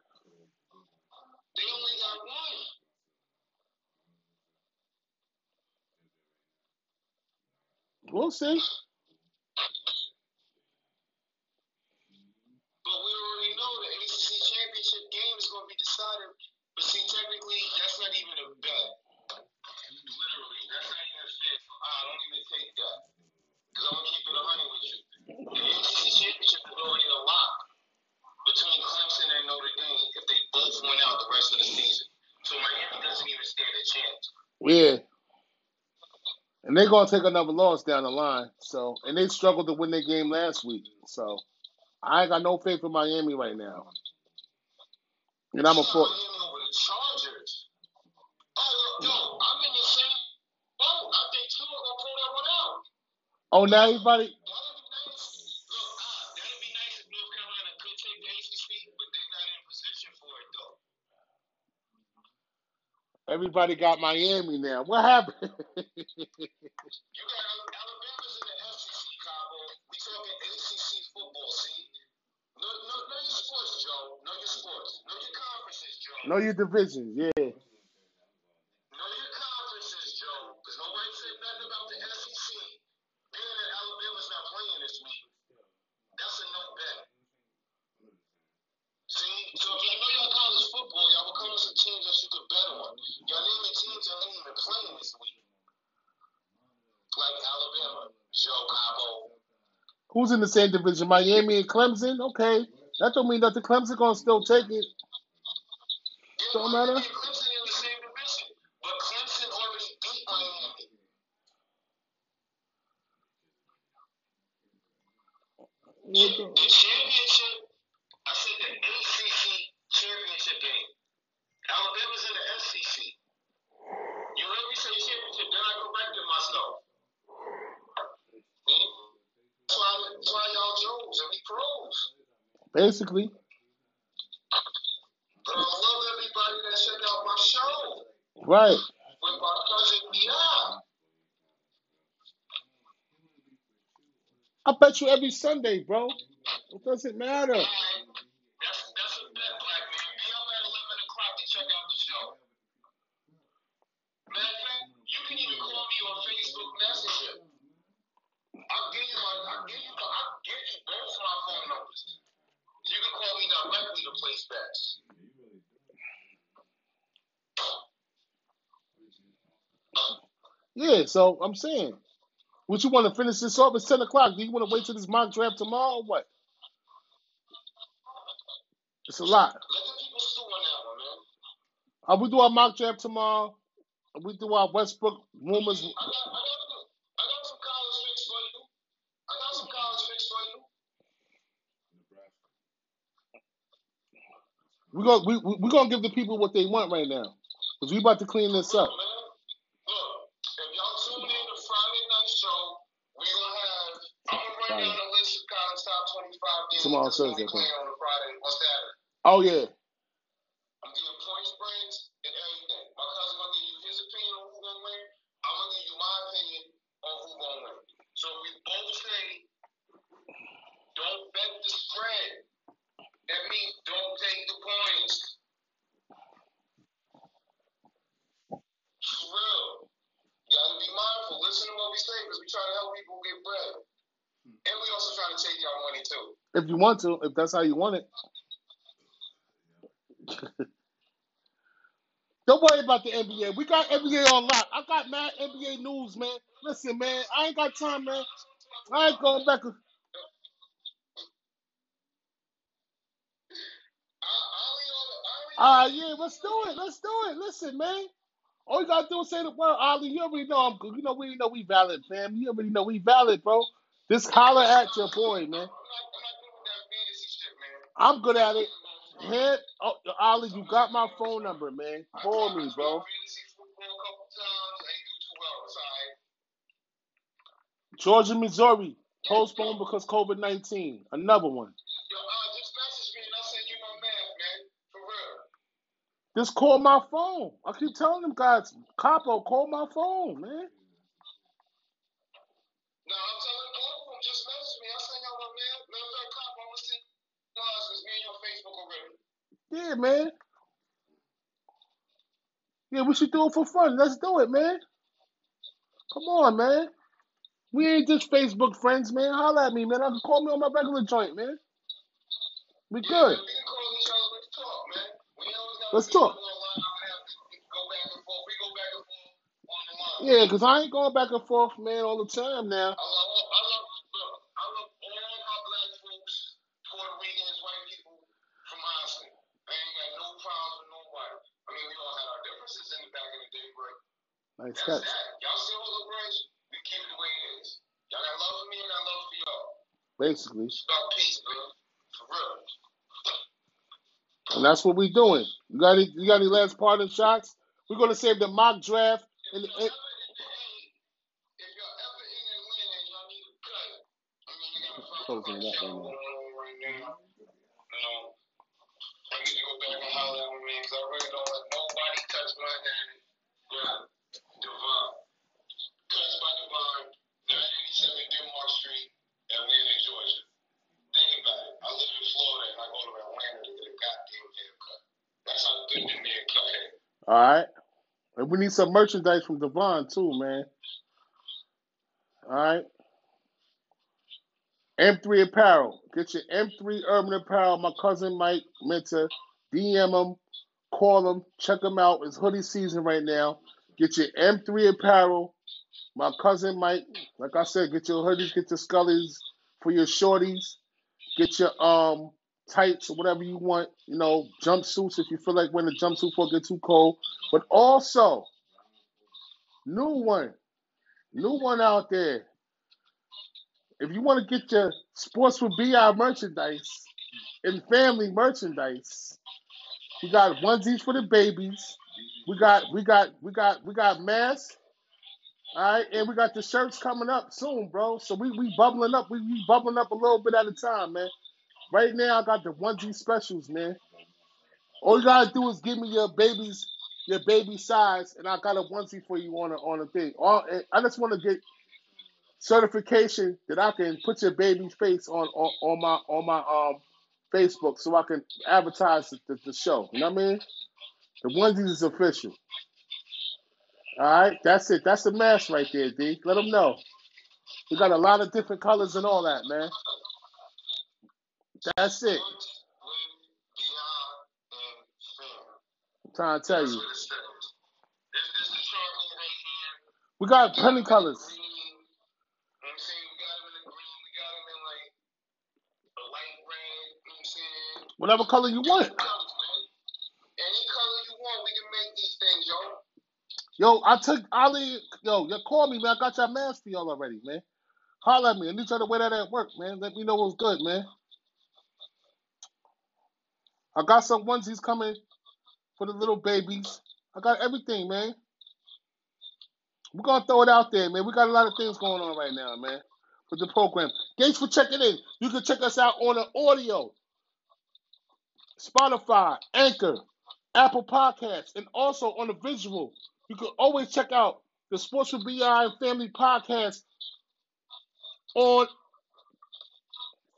They only got one. We'll see. And they're gonna take another loss down the line. So and they struggled to win their game last week. So I ain't got no faith in Miami right now. And I'm a Yeah, for Miami over the Chargers. Oh, yo, I'm everybody got Miami now. What happened? You got Alabama's in the SEC, Capo. We talking ACC football. See, know, know, know your sports, Joe. Know your sports. Know your conferences, Joe. know your divisions, yeah. In the same division? Miami and Clemson? Okay. That don't mean nothing. Clemson gonna still take it. Yeah, Don't matter. and Clemson in the but Clemson already beat Miami. Yeah, The championship, I said the ACC championship game. Alabama's in the SEC. You heard me say championship, then I go back corrected myself. See? That's why, that's y'all Joes and pros. Basically. But I love everybody that check out my show Right. with my cousin. I bet you every Sunday, bro. It doesn't matter. Me to place bets. Yeah, so I'm saying. Would you want to finish this off? It's ten o'clock. Do you want to wait till this mock draft tomorrow or what? It's a lot. Let the people stew on that one, man. Uh, we do our mock draft tomorrow. We do our Westbrook rumors. I got I got I got some college picks for you. I got some college picks for you. We gonna we we gonna give the people what they want right now, cause we about to clean this up. Look, if y'all tune you want to, if that's how you want it. Don't worry about the NBA. We got NBA on lock. I got mad NBA news, man. Listen, man, I ain't got time, man. I ain't going back. Ah, uh, yeah, let's do it. Let's do it. Listen, man. All you gotta do is say the word, Ali. You already know I'm good. You know we know we valid, fam. You already know we valid, bro. Just holler at your boy, man. I'm good at it. Head, oh, Ali, you got my phone number, man. Call me, bro. Georgia, Missouri, postponed because COVID nineteen. Another one. Just call my phone. I keep telling them guys, Capo, call my phone, man. Yeah, man. Yeah, we should do it for fun. Let's do it, man. Come on, man. We ain't just Facebook friends, man. Holla at me, man. I can call me on my regular joint, man. We good. Let's talk. Yeah, because I ain't going back and forth, man, all the time now. Nice that's catch. Y'all still hold the. We keep it the way it is. Y'all got love for me and I love for y'all. Basically. It's peace, man. For real. And that's what we're doing. You got any, you got any last parting shots? We're gonna save the mock draft If and, ever in the, hey, we need some merchandise from Devon too, man. All right. M3 Apparel. Get your M3 Urban Apparel. My cousin Mike Minter. DM him. Call him. Check him out. It's hoodie season right now. Get your M3 Apparel. My cousin Mike. Like I said, get your hoodies, get your scullies for your shorties. Get your um tights or whatever you want. You know, jumpsuits if you feel like wearing a jumpsuit for get too cold. But also, new one. New one out there. If you want to get your Sports with BI merchandise and family merchandise, we got onesies for the babies. We got we got we got we got masks. All right, and we got the shirts coming up soon, bro. So we we bubbling up. We we bubbling up a little bit at a time, man. Right now, I got the onesie specials, man. All you gotta do is give me your baby's your baby size, and I got a onesie for you on a on a thing. All I just want to get certification that I can put your baby's face on on, on my on my um Facebook so I can advertise the, the, the show. You know what I mean? The onesies is official. All right, that's it. That's the mask right there, D. Let them know. We got a lot of different colors and all that, man. That's it. I'm trying to tell you. We got plenty colors. Whatever color you want. Yo, I took Ali. Yo, you call me, man. I got your mask for y'all already, man. Holler at me. I need y'all to wear that at work, man. Let me know what's good, man. I got some onesies coming for the little babies. I got everything, man. We're gonna throw it out there, man. We got a lot of things going on right now, man. With the program. Thanks for checking in. You can check us out on the audio, Spotify, Anchor, Apple Podcasts, and also on the visual. You can always check out the Sports with BI Family Podcast on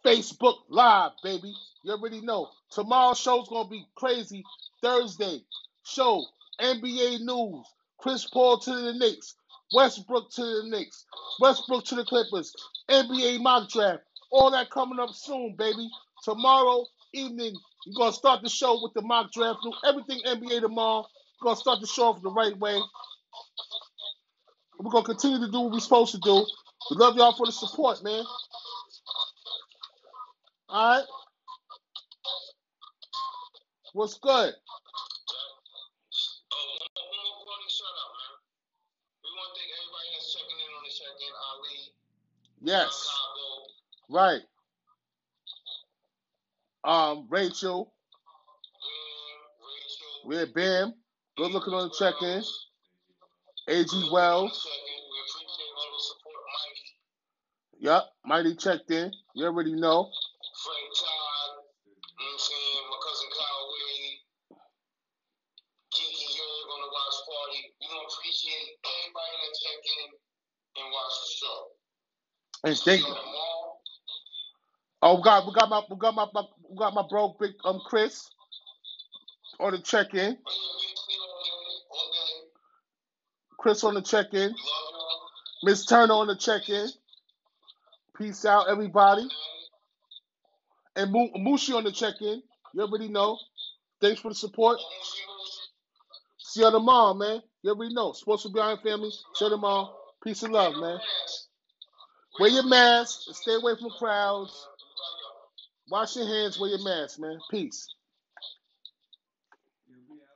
Facebook Live, baby. You already know. Tomorrow's show's gonna be crazy. Thursday show NBA news. Chris Paul to the Knicks. Westbrook to the Knicks. Westbrook to the Clippers. NBA mock draft. All that coming up soon, baby. Tomorrow evening, we're gonna start the show with the mock draft. Do everything NBA tomorrow. We're gonna start the show off the right way. We're gonna continue to do what we're supposed to do. We love y'all for the support, man. All right. In. Ali, Yes. Right. Um, Rachel. Rachel. We're Bam. Good looking on the check in. AG Wells. Check in. We appreciate all the support. Mikey, Yep. Mighty checked in. You already know. And oh God, we got my we got my, my we got my bro big um Chris on the check in. Chris on the check in. Miss Turner on the check in. Peace out, everybody. And Mushi on the check in. You already know. Thanks for the support. See you tomorrow, man. You already know. Sports will be family. See you tomorrow. Peace and love, man. Wear your mask. Stay away from crowds. Wash your hands. Wear your mask, man. Peace.